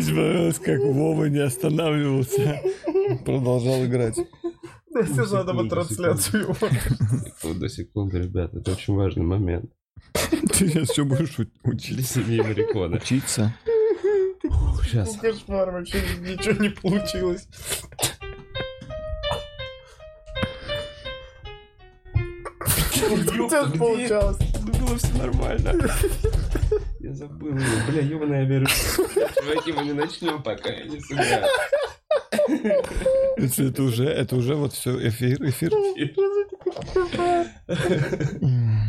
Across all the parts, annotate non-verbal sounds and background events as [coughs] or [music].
Мне понравилось, как Вова не останавливался. Продолжал играть. Если же надо бы трансляцию. Секунду, секунду, ребят, это очень важный момент. Ты сейчас что будешь учиться? семьи Марикона. Учиться? Сейчас. Кошмар, вообще ничего не получилось. Тебя получалось. Было все нормально. Я забыл его. Бля, ебаная веру. Чуваки, мы не начнем пока, я не сыграю. Это, это уже, это уже вот все эфир, эфир.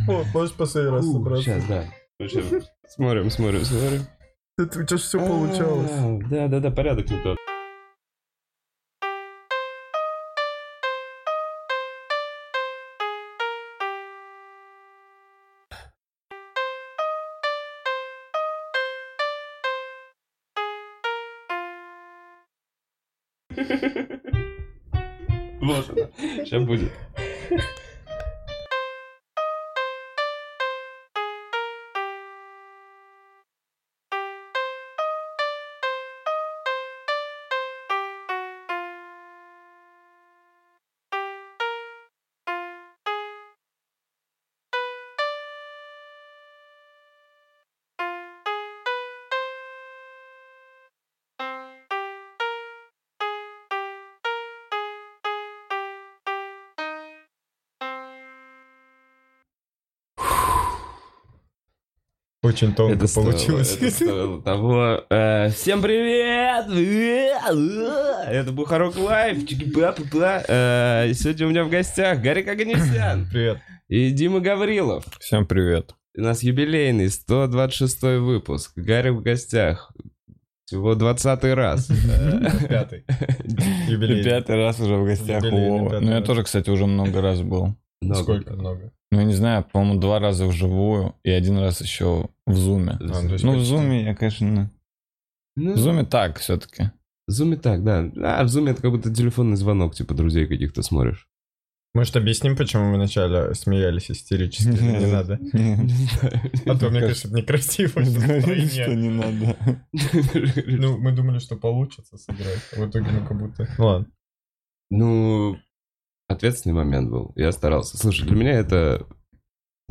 О, можешь последний раз собраться. Сейчас, да. Ну. Смотрим, смотрим, смотрим. Это у тебя все получалось. А, Да, да, да, порядок не тот. [laughs] Вот она. Сейчас будет. Очень тонко Это стоило- получилось. это стоило того. Э, Всем привет! Это Бухарок Лайв. Э, Сегодня у меня в гостях Гарик Аганесян [coughs] Привет. и Дима Гаврилов. Всем привет. У нас юбилейный 126 выпуск. Гарик в гостях. Всего 20 раз. [laughs] Э, Пятый. Юбилей. [laughs] Пятый раз уже в гостях у Ну, я тоже, кстати, уже много раз был. Сколько много? Ну, я не знаю, по-моему, два раза вживую и один раз еще в зуме. А, Ну, в почти. зуме я, конечно... Ну, В зуме так все-таки. В зуме так, да. А, в зуме это как будто телефонный звонок, типа друзей каких-то смотришь. Может, объясним, почему мы вначале смеялись истерически? Не надо. [laughs] А то, мне кажется, это некрасиво. что Говорили, вдвойне. что не надо. [laughs] Ну, мы думали, что получится сыграть. А в итоге, ну, как будто... Ну, ладно. Ну, ответственный момент был. Я старался. Слушай, для меня это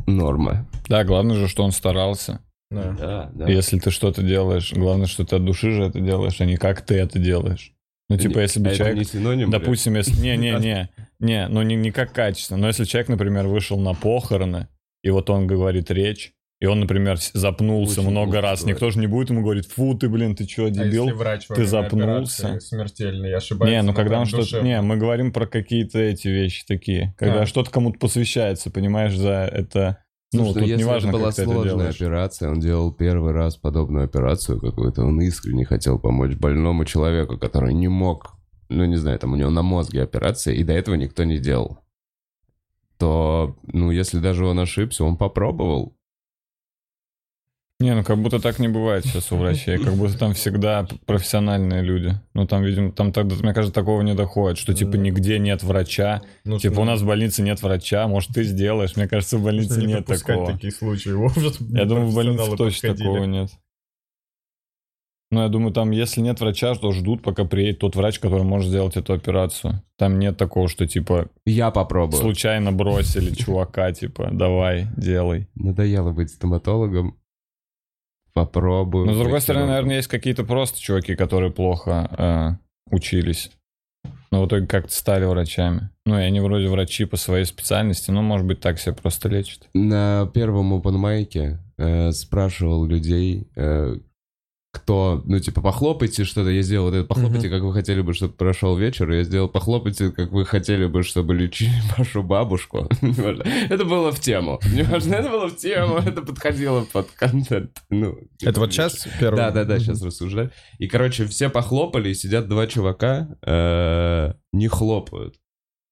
норма. Да, главное же, что он старался. Да. Да, да. Если ты что-то делаешь, главное, что ты от души же это делаешь, а не как ты это делаешь. Ну, типа, Не- если бы а это человек... не синоним? Допустим, если... Не-не-не, [laughs] не, ну не, не как качественно. Но если человек, например, вышел на похороны, и вот он говорит речь, и он, например, запнулся Очень много раз, говорит. никто же не будет ему говорить, фу ты, блин, ты чё, А если дебил? врач ты запнулся? смертельный ошибается? Не, ну когда он что-то... Не, мы говорим про какие-то эти вещи такие. Когда А. что-то кому-то посвящается, понимаешь, за это... Ну, Слушай, тут если неважно, это была как ты это сложная делаешь. операция, он делал первый раз подобную операцию какую-то, он искренне хотел помочь больному человеку, который не мог, ну не знаю, там у него на мозге операция, и до этого никто не делал. То, ну, если даже он ошибся, он попробовал. Не, ну как будто так не бывает сейчас у врачей, как будто там всегда профессиональные люди. Ну там, видимо, там, тогда, мне кажется, такого не доходит, что типа нигде нет врача, Ну, типа у ну, нас в больнице нет врача, может ты сделаешь. Мне кажется, в больнице не нет такого. такие случаи. [laughs] Может, Я думаю, в больнице точно такого нет. Ну, я думаю, там, если нет врача, то ждут, пока приедет тот врач, который может сделать эту операцию. Там нет такого, что, типа, Я попробую. случайно бросили чувака, типа, давай, делай. Надоело быть стоматологом. Попробую. Но, с другой стороны, на- наверное, есть какие-то просто чуваки, которые плохо э, учились. Но в итоге как-то стали врачами. Ну, и они вроде врачи по своей специальности, но, может быть, так себя просто лечат. На первом open э, спрашивал людей, э, кто, ну, типа, похлопайте что-то. Я сделал вот это, похлопайте, как вы хотели бы, чтобы прошел вечер. Я сделал, похлопайте, как вы хотели бы, чтобы лечили [laughs] вашу бабушку. [laughs] Это было в тему. Неважно, это было в тему, [laughs] это подходило под контент. Ну, Это вот сейчас первый? Да, да, да, сейчас рассуждаю. И, короче, все похлопали, и сидят два чувака, э, не хлопают.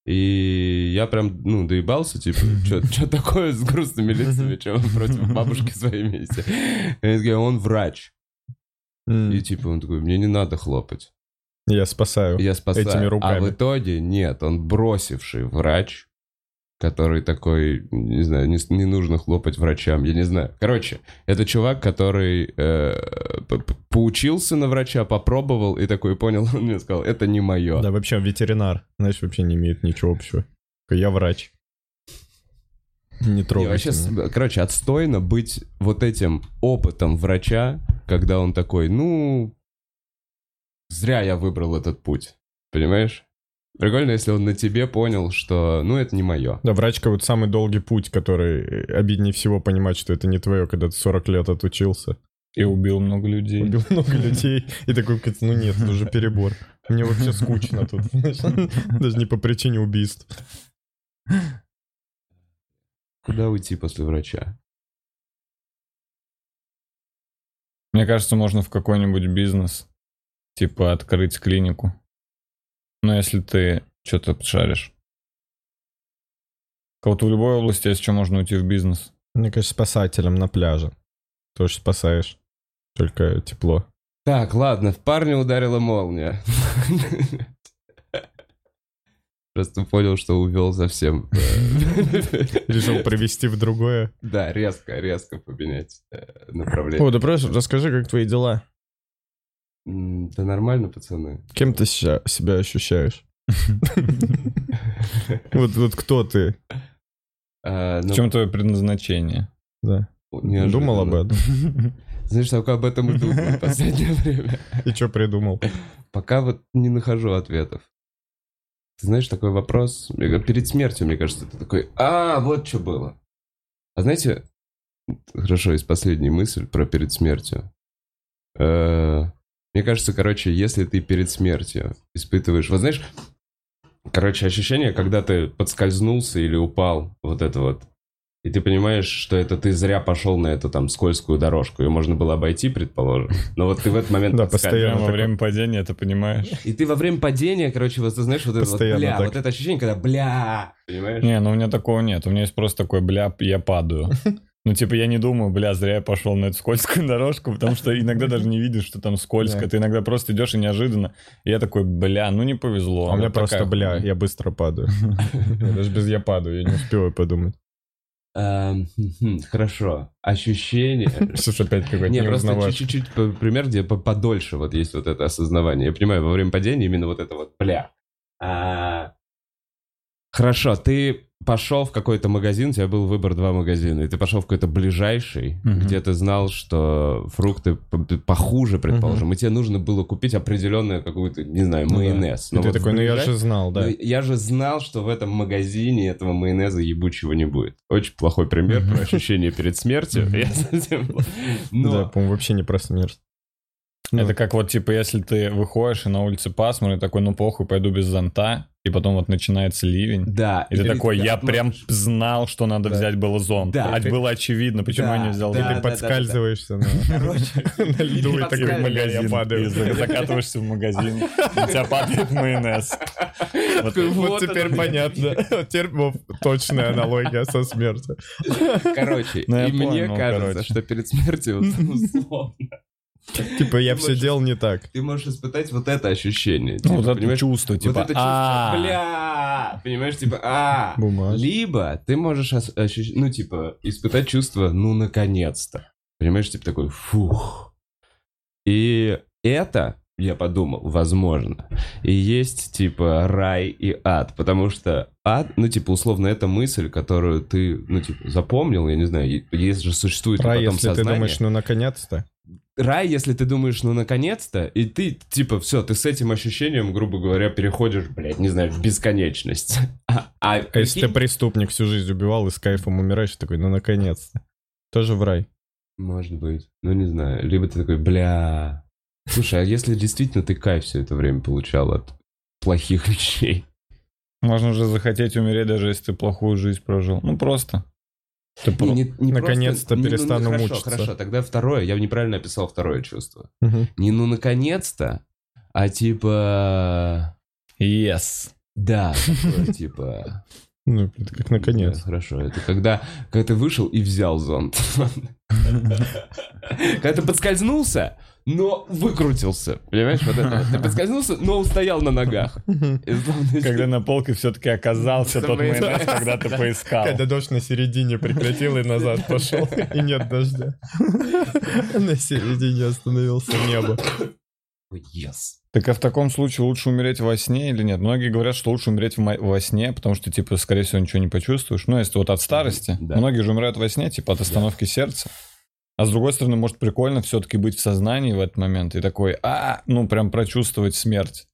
И я прям, ну, доебался, типа, что такое с грустными лицами, что вы против бабушки своей вместе. И он врач. М. И, типа, он такой, мне не надо хлопать. Я спасаю. я спасаю. Этими руками. А в итоге нет, он бросивший врач, который такой, не знаю, не, не нужно хлопать врачам, я не знаю. Короче, это чувак, который э, поучился на врача, попробовал и такой понял, [laughs] он мне сказал, это не мое. Да, вообще ветеринар, знаешь, вообще не имеет ничего общего. Я врач. Не И трогайте вообще, меня. короче, отстойно быть вот этим опытом врача, когда он такой, ну, зря я выбрал этот путь, понимаешь? Прикольно, если он на тебе понял, что, ну, это не мое. Да, врачка вот самый долгий путь, который э, обиднее всего понимать, что это не твое, когда ты 40 лет отучился. И убил много людей. Убил много [laughs] людей. И такой, ну нет, это уже перебор. Мне вообще скучно тут. [laughs] Даже не по причине убийств. Куда уйти после врача? Мне кажется, можно в какой-нибудь бизнес, типа открыть клинику. Но если ты что-то шаришь. Кого-то в любой области есть что можно уйти в бизнес. Мне кажется, спасателем на пляже. Тоже спасаешь. Только тепло. Так, ладно, в парня ударила молния. [laughs] Просто понял, что увел совсем. [laughs] Решил [laughs] привести в другое. Да, резко, резко поменять э, направление. О, да просто расскажи, как твои дела. Да нормально, пацаны. Кем ты себя ощущаешь? [laughs] Вот, вот кто ты? А, В ну, чем твое предназначение? Да. неожиданно. Думал об этом? Знаешь, только об этом и думаю в последнее время. И что придумал? Пока вот не нахожу ответов. Ты знаешь, такой вопрос, перед смертью, мне кажется, ты такой, а, вот что было. А знаете, хорошо, есть последняя мысль про перед смертью. Э, Мне кажется, короче, если ты перед смертью испытываешь, вот знаешь, короче, ощущение, когда ты подскользнулся или упал, вот это вот, и ты понимаешь, что это ты зря пошел на эту там скользкую дорожку, ее можно было обойти, предположим, но вот ты в этот момент Да, постоянно во время падения это понимаешь? И ты во время падения, короче, вот ты знаешь, вот это вот бля, вот это ощущение, когда бля, понимаешь? Не, ну у меня такого нет. У меня есть просто такой, бля, я падаю. [laughs] Ну, типа, я не думаю, бля, зря я пошел на эту скользкую дорожку, потому что иногда [laughs] даже не видишь, что там скользко. Да. Ты иногда просто идешь и неожиданно. И я такой, бля, ну не повезло. А у меня просто, такая бля, я быстро падаю. [laughs] Я Даже без я падаю, я не успеваю подумать. Эм, [laughs] Хорошо. Ощущение. Сейчас опять какой-то Не, просто чуть-чуть пример, где по- подольше вот есть вот это осознавание. Я понимаю, во время падения именно вот это вот бля. Хорошо, ты пошел в какой-то магазин, у тебя был выбор два магазина, и ты пошел в какой-то ближайший, Мгм. где ты знал, что фрукты похуже, предположим, и тебе нужно было купить определенную какую-то, не знаю, Ну да. майонез. И ты вот в такой, ну я ближай- же знал, да. Ну, я же знал, что в этом магазине этого майонеза ебучего не будет. Очень плохой пример про ощущение перед смертью. Да, Но по-моему, вообще не про смерть. Ну, Это как вот, типа, если ты выходишь и на улице пасмурно, и такой, ну похуй, пойду без зонта, и потом вот начинается ливень. да. И ты перед- такой, я ты прям знал, что надо Да. взять было зонт. Да. А было очевидно, почему Да, я не взял да, И ты да, подскальзываешься на [laughs] Короче, [laughs] на льду и ты такой, И в я магазин, падаю. и за- закатываешься в магазин, и у тебя падает майонез. [laughs] Вот Вот теперь понятно. Теперь точная аналогия со смертью. Короче, Ну, я и мне кажется, что перед смертью, условно, [laughs] Типа, я Ты все делал не так. ты можешь испытать вот это ощущение. Ну, Типа, вот это чувство, Вот типа, это чувство, а бля, понимаешь, типа, а. Либо ты можешь ну, типа, испытать чувство, ну, наконец-то. Понимаешь, типа такой, фух. И это, я подумал, возможно, и есть, типа, рай и ад. Потому что ад, ну, типа, условно, это мысль, которую ты, ну, типа, запомнил, я не знаю, есть же существует Рай, потом если ты сознание. думаешь, ну наконец-то. Рай, если ты думаешь, ну, наконец-то, и ты, типа, все, ты с этим ощущением, грубо говоря, переходишь, блядь, не знаю, в бесконечность. А, а А если ты преступник всю жизнь убивал и с кайфом умираешь, такой, ну наконец-то. Тоже в рай. Может быть. Ну, не знаю. Либо ты такой, бля... Слушай, а если действительно ты кайф все это время получал от плохих [laughs] вещей? можно же захотеть умереть, даже если ты плохую жизнь прожил. Ну, просто. Про- Не- не- не Наконец-то просто- не, ну, перестану хорошо, мучиться. Хорошо, тогда второе. Я неправильно описал второе чувство. Мгм. Не ну наконец-то, а типа... Yes. Да, [laughs] такое, типа... Ну, это как наконец. Да, хорошо, это когда, когда ты вышел и взял зонт. [laughs] Когда ты подскользнулся, но выкрутился. Понимаешь, вот это вот. Ты подскользнулся, но устоял на ногах. Когда на полке все-таки оказался тот майонез, когда ты поискал. Когда дождь на середине прекратил и назад пошел, и нет дождя. На середине остановился небо. Yes. Так а в таком случае лучше умереть во сне или нет? Многие говорят, что лучше умереть в во сне, потому что, типа, скорее всего, ничего не почувствуешь. Ну, если вот от старости. Да. Многие же умирают во сне, типа, от остановки сердца. А с другой стороны, может прикольно все-таки быть в сознании в этот момент и такой, а, ну, прям прочувствовать смерть.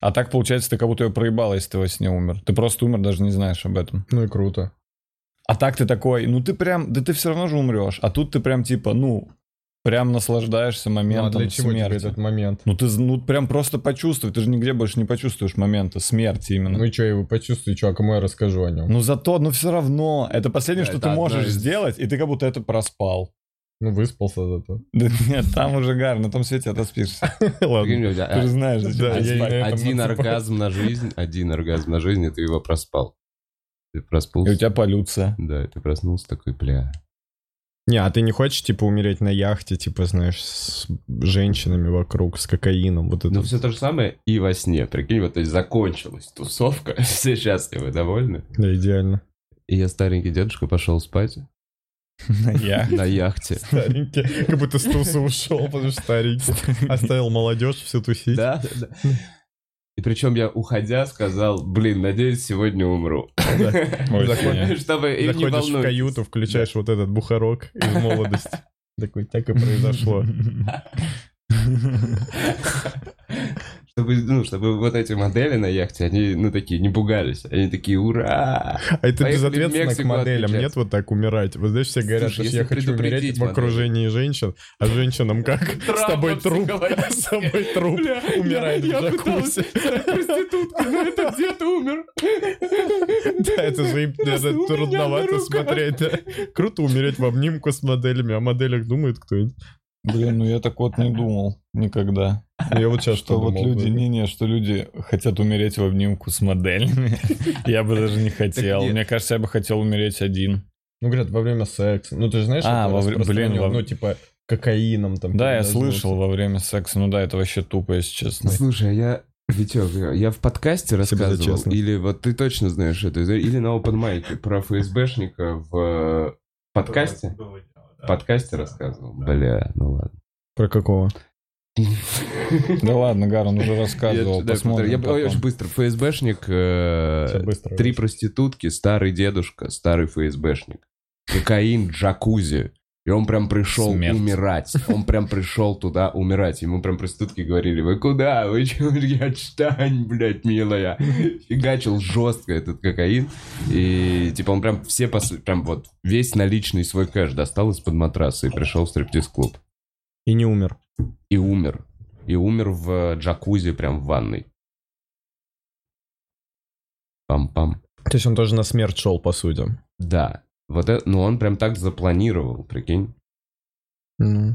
А так, получается, ты как будто ее проебал, если ты во сне умер. Ты просто умер, даже не знаешь об этом. Ну и круто. А так ты такой, ну ты прям, да ты все равно же умрешь. А тут ты прям типа, ну, прям наслаждаешься Ну а моментом для чего смерти. этот момент? Ну ты ну прям просто почувствуй, ты же нигде больше не почувствуешь момента смерти именно. Ну Ну, и что, я его почувствую, что, а кому я расскажу о нем? зато, ну все равно, это последнее, Да, что это ты можешь из- сделать, и ты как будто это проспал. Ну, выспался зато. [laughs] Да нет, там уже гар, на том свете отоспишься. [laughs] Ладно. тебя, Ты же а, знаешь, и Один оргазм на жизнь, один оргазм на жизнь, и ты его проспал. Ты И проснулся. у тебя полюция. Да, и ты проснулся такой, бля. Не, а ты не хочешь, типа, умереть на яхте, типа, знаешь, с женщинами вокруг, с кокаином, вот это. Ну, все то же самое и во сне. Прикинь, вот то есть закончилась тусовка, [laughs] все счастливы, довольны. Да, идеально. И я старенький дедушка пошел спать Я. на яхте. Старенький, как будто с туса ушел, потому что старенький. Оставил молодежь всю тусить. Да, да, да. И причем я, уходя, сказал, блин, надеюсь, сегодня умру. [laughs] Чтобы им не Заходишь в каюту, включаешь вот этот бухарок из молодости. Такой, так и [laughs] произошло. [laughs] Чтобы, ну, чтобы вот эти модели на яхте, они, ну, такие, не пугались. Они такие, ура! А это безответственно к моделям, нет вот так умирать? Вот знаешь, все говорят, Слушай, что я хочу умереть в окружении женщин, а женщинам как? [laughs] С тобой труп, с тобой труп умирает в джакузи. стать проституткой, но это где-то умер. [laughs] Да, это же [laughs] трудновато смотреть. Круто умереть в обнимку с моделями, о моделях думает кто-нибудь. Блин, ну я так вот не думал никогда. Я вот сейчас [laughs] Что вот люди, не-не, что люди хотят умереть в обнимку с моделями. [laughs] Я бы даже не хотел. Мне кажется, я бы хотел умереть один. Ну, говорят, во время секса. Ну, ты же знаешь, А, это во вре- блин, во- ну, типа, кокаином там. Да, я слышал во время секса. Ну да, это вообще тупо, если честно. Слушай, а я... Витек, я в подкасте рассказывал, или вот ты точно знаешь это, или на open mic про ФСБшника в подкасте? В подкасте рассказывал? Бля, ну ладно. Про какого? [laughs] Да ладно, Гар, он уже рассказывал. Я, очень быстро. ФСБшник, э, три проститутки, старый дедушка, старый ФСБшник. Кокаин, джакузи. И он прям пришел Смерть. умирать. Он прям пришел туда умирать. Ему прям проститутки говорили, вы куда? Вы чё? Я отстань, блядь, милая. Фигачил жестко этот кокаин. И типа он прям все, пос- прям вот весь наличный свой кэш достал из-под матраса и пришел в стриптиз-клуб. И не умер. И умер. И умер в джакузи, прям в ванной. Пам-пам. То есть он тоже на смерть шел, по сути. Да. Вот это, ну он прям так запланировал, прикинь. Ну.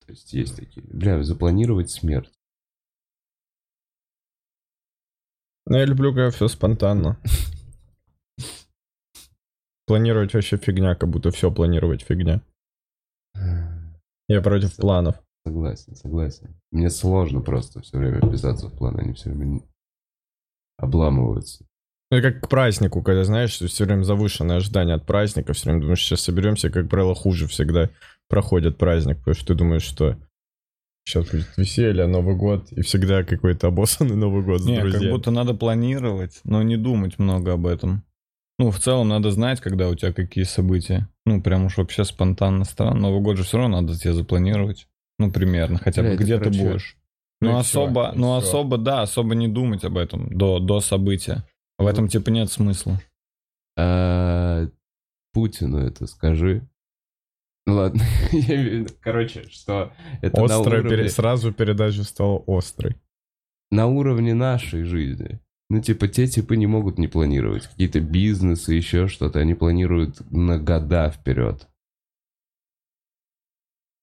То есть есть такие. Бля, запланировать смерть. Ну, я люблю, когда все спонтанно. Планировать вообще фигня, как будто все планировать фигня. Я против планов. Согласен, согласен. Мне сложно просто все время вписаться в план, они все время обламываются. Ну, это как к празднику, когда, знаешь, все время завышенное ожидание от праздника, все время думаешь, сейчас соберемся, как правило, хуже всегда проходит праздник, потому что ты думаешь, что сейчас будет веселье, Новый год, и всегда какой-то обоссанный Новый год с Не, как друзьями. будто надо планировать, но не думать много об этом. Ну, в целом надо знать, когда у тебя какие события. Ну, прям уж вообще спонтанно странно. Новый год же все равно надо тебе запланировать. Ну, примерно, хотя Бля, бы это, где короче, ты будешь. ну Ну, особо, и ну, всё. особо, да, особо не думать об этом до, до события. В этом, типа, нет смысла. А, Путину это скажи. Ну ладно, [laughs] короче, что это на Острая уровне, пере- Сразу передача стала острой. на уровне нашей жизни. Ну, типа, те типы не могут не планировать. Какие-то бизнесы, еще что-то. Они планируют на года вперед.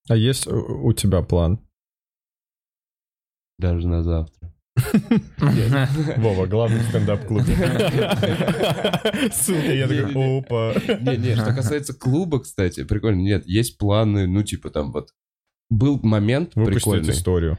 А есть у тебя план? Даже на завтра. Вова, главный в стендап-клубе. Ссылка, я такой, опа. Не, не, что касается клуба, кстати, прикольно. Нет, есть планы, ну, типа, там вот был момент прикольный. историю.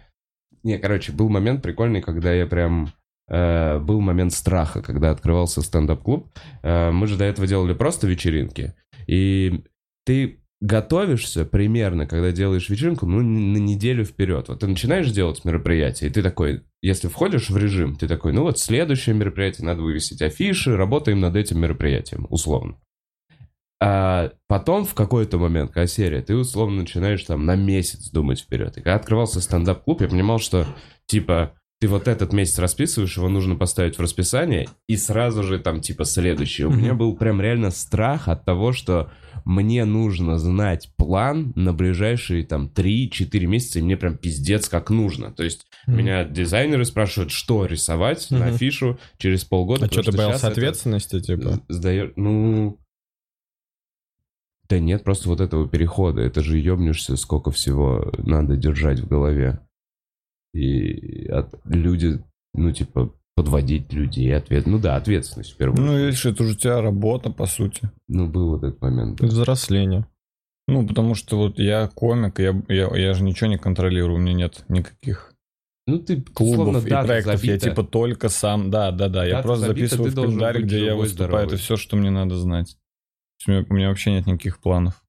Не, короче, был момент прикольный, когда я прям... э, был момент страха, когда открывался стендап-клуб. Э, мы же до этого делали просто вечеринки. И ты готовишься примерно, когда делаешь вечеринку, ну, на неделю вперед. Вот ты начинаешь делать мероприятие, и ты такой, если входишь в режим, ты такой, ну вот следующее мероприятие, надо вывесить афиши, работаем над этим мероприятием, условно. А потом в какой-то момент, когда серия, ты условно начинаешь там на месяц думать вперед. И когда открывался стендап-клуб, я понимал, что типа ты вот этот месяц расписываешь, его нужно поставить в расписание, и сразу же там типа следующий. У меня был прям реально страх от того, что мне нужно знать план на ближайшие там 3-4 месяца, и мне прям пиздец как нужно. То есть Мгм. меня дизайнеры спрашивают, что рисовать на Мгм. афишу через полгода. А что, ты боялся щас это- ответственности, типа? Сдаешь, ну... Да нет, просто вот этого перехода. Это же ебнешься, сколько всего надо держать в голове. И от- люди, ну, типа, подводить людей, ответ. Ну да, ответственность в первую Ну, видишь, это уже у тебя работа, по сути. Ну, был вот этот момент. да. Взросление. Ну, потому что вот я комик, я, я, я же ничего не контролирую, у меня нет никаких Ну, ты, клубов условно, и дата проектов. Я забита. типа только сам, да, да, да. Я Дата просто забита, записываю в календарь, где я выступаю. здоровый. Это все, что мне надо знать. У меня, у меня вообще нет никаких планов.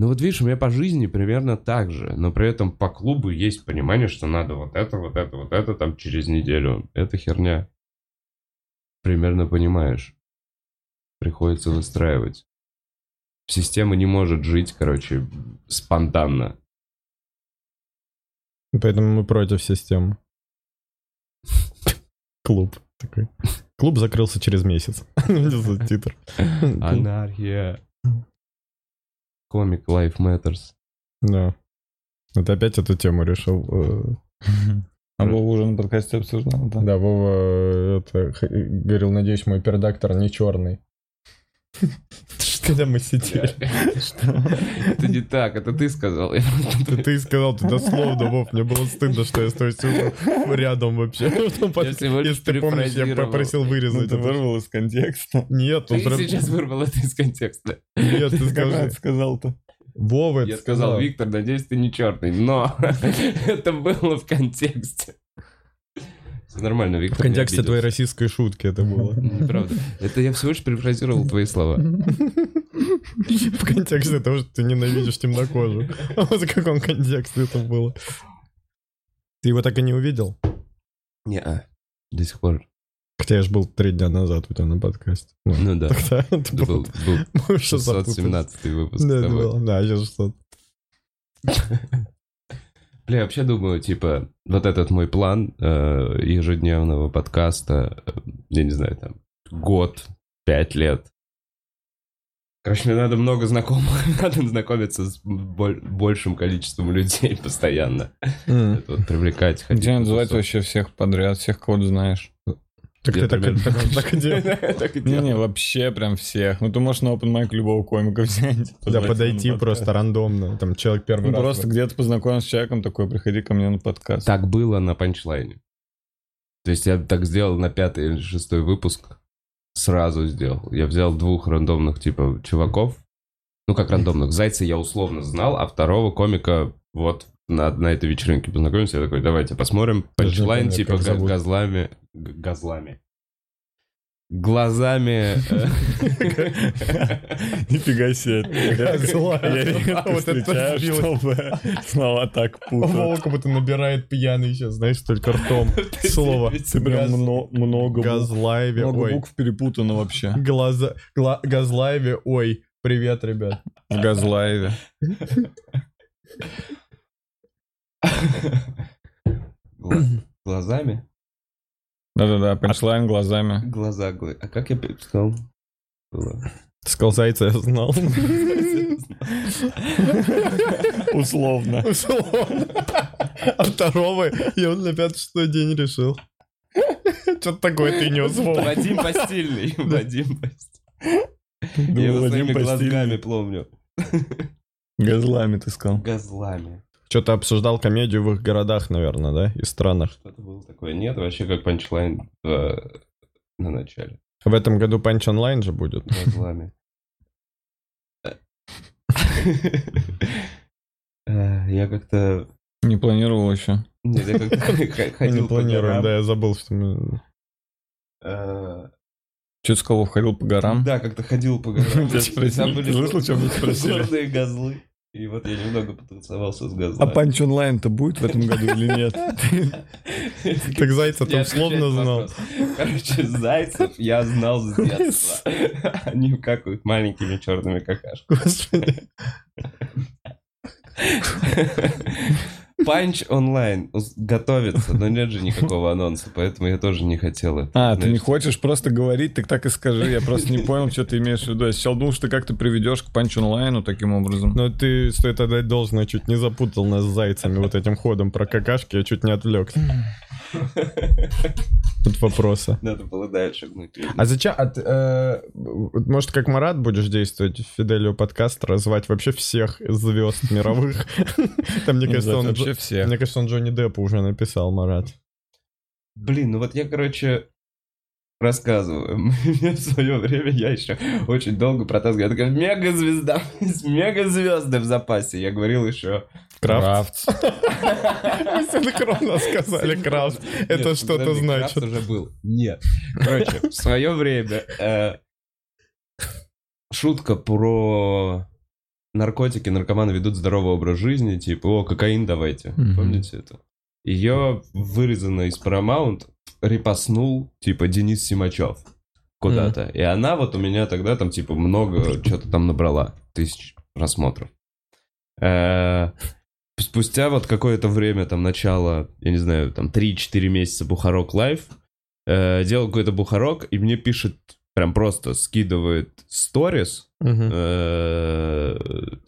Ну вот видишь, у меня по жизни примерно так же, но при этом по клубу есть понимание, что надо вот это, вот это, вот это там через неделю. Это херня. Примерно понимаешь. Приходится выстраивать. Система не может жить, короче, спонтанно. Поэтому мы против системы. [laughs] Клуб такой. Клуб закрылся через месяц. [laughs] [laughs] Титр. Анархия. Комик Life Matters. Да. Вот опять эту тему решил. э, А Вова уже на подкасте обсуждал, да? Да, Вова э, это, говорил, надеюсь, мой пердактор не черный. [laughs] Когда мы сидели. Это не так, это ты сказал. Это ты сказал, ты дословно, Вов, мне было стыдно, что я стою сижу рядом вообще. Ну, Если ты помнишь, я попросил Ну, вырезать ты это. вырвал из контекста. Нет, он Ты сейчас вырвал это из контекста. Нет, ты сказал-то? Вова Я сказал, Виктор, надеюсь, ты не черный, но [laughs] это было в контексте. Все нормально, Виктор. В контексте твоей российской шутки это было. Неправда. Это я всего лишь перефразировал твои слова. [laughs] В контексте того, что ты ненавидишь темнокожих. А вот в каком контексте это было? Ты его так и не увидел? Не, до сих пор. Хотя я ж был три дня назад у тебя на подкасте. Ну, Ну да. Тогда это был, был... был мы уже запутались. 617 выпуск Да, это было. Да, сейчас 600. [laughs] Бля, я вообще думаю, типа, вот этот мой план э, ежедневного подкаста, э, я не знаю, там, год, пять лет. Короче, мне надо много знакомых, [laughs] надо знакомиться с боль- большим количеством людей [laughs] постоянно. Это вот привлекать, Где тусовки. вообще всех подряд, всех, кого знаешь. Так Я ты так примерно- так- так и [laughs] делал. Так и Не-не, делаю. вообще прям всех. Ну, ты можешь на open mic любого комика взять. Да, подойти просто рандомно. Там человек первый Ну, раз. просто где-то познакомился с человеком, такой, приходи ко мне на подкаст. Так было на панчлайне. То есть я так сделал на пятый или шестой выпуск. Сразу сделал. Я взял двух рандомных, типа, чуваков. Ну, как рандомных. Зайца я условно знал, а второго комика вот на, на этой вечеринке познакомился. Я такой, давайте посмотрим. Панчлайн, типа, газлами. Газлами. Глазами. э, [laughs] Нифига себе. Я [laughs] редко встречаю, чтобы слова так путают. Вова как будто набирает пьяный сейчас, знаешь, только ртом [laughs] слово. Ты прям мно- много. Газлайве, Много букв перепутано вообще. Газлайве, ой. Привет, ребят. В Газлайве. Гла- Глазами? Да-да-да, панчлайн глазами. Глаза, гла- А как я сказал? Ты сказал [laughs] зайца, я знал. Условно. Условно. А второго я на пятый-шестой день решил. Что-то такое ты нес, Вова. Вадим Постельный. Вадим Постельный. Я его своими глазами помню. Газлами ты сказал. Газлами. Что-то обсуждал комедию в их городах, наверное, да? И странах. Что-то было такое. Нет, вообще как панчлайн э, на начале. В этом году панч онлайн же будет. Газлами. Э, Я как-то... Не планировал еще. Нет, я как-то [laughs] ходил не горам. да, я забыл, что мы... Э, Че ты сказал, ходил по горам? Да, как-то ходил по горам. [laughs] Там были Ты слышал, что меня спросили? горные козлы. И вот я немного потанцевался с А газлами. панч онлайн-то будет в этом году или нет? [laughs] Так Зайца Не там словно на знал. Короче, зайцев я знал с детства. [laughs] Они какают маленькими черными какашками. Господи. [laughs] Панч онлайн готовится, но нет же никакого [laughs] анонса, поэтому я тоже не хотел это. А, ты не хочешь просто говорить, так так и скажи. Я просто не понял, что ты имеешь в виду. Я сначала думал, что ты как-то приведешь к панч онлайну таким образом. Но ты, стоит отдать должное, чуть не запутал нас с зайцами вот этим ходом про какашки, я чуть не отвлекся. [laughs] Тут вопросы. Надо было дальше гнуть. А зачем? а э, может, как Марат будешь действовать в Фиделио подкаст, развать вообще всех звезд мировых? [laughs] Там, мне кажется, он... вообще всех. Мне кажется, он Джонни Деппа уже написал, Марат. Блин, ну вот я, короче, рассказываю. [laughs] Мне в свое время я еще очень долго протаскивал. Я такая, мега-звезда, [laughs] мега-звезды в запасе. Я говорил еще... Крафт? Мы [laughs] синхронно сказали Крафт. Это что-то значит. Крафт уже был. Нет. Короче, в свое время э, шутка про наркотики, наркоманы ведут здоровый образ жизни, типа, о, кокаин давайте. Мгм. Помните это? Ее вырезано из Paramount репостнул, типа, Денис Симачев куда-то. И она вот у меня тогда там, типа, много что-то там набрала. Тысяч просмотров. Э, Спустя вот какое-то время, там, начало, я не знаю, там, 3-4 месяца Бухарок Лайв, э, делал какой-то Бухарок, и мне пишет, прям просто скидывает сторис, э,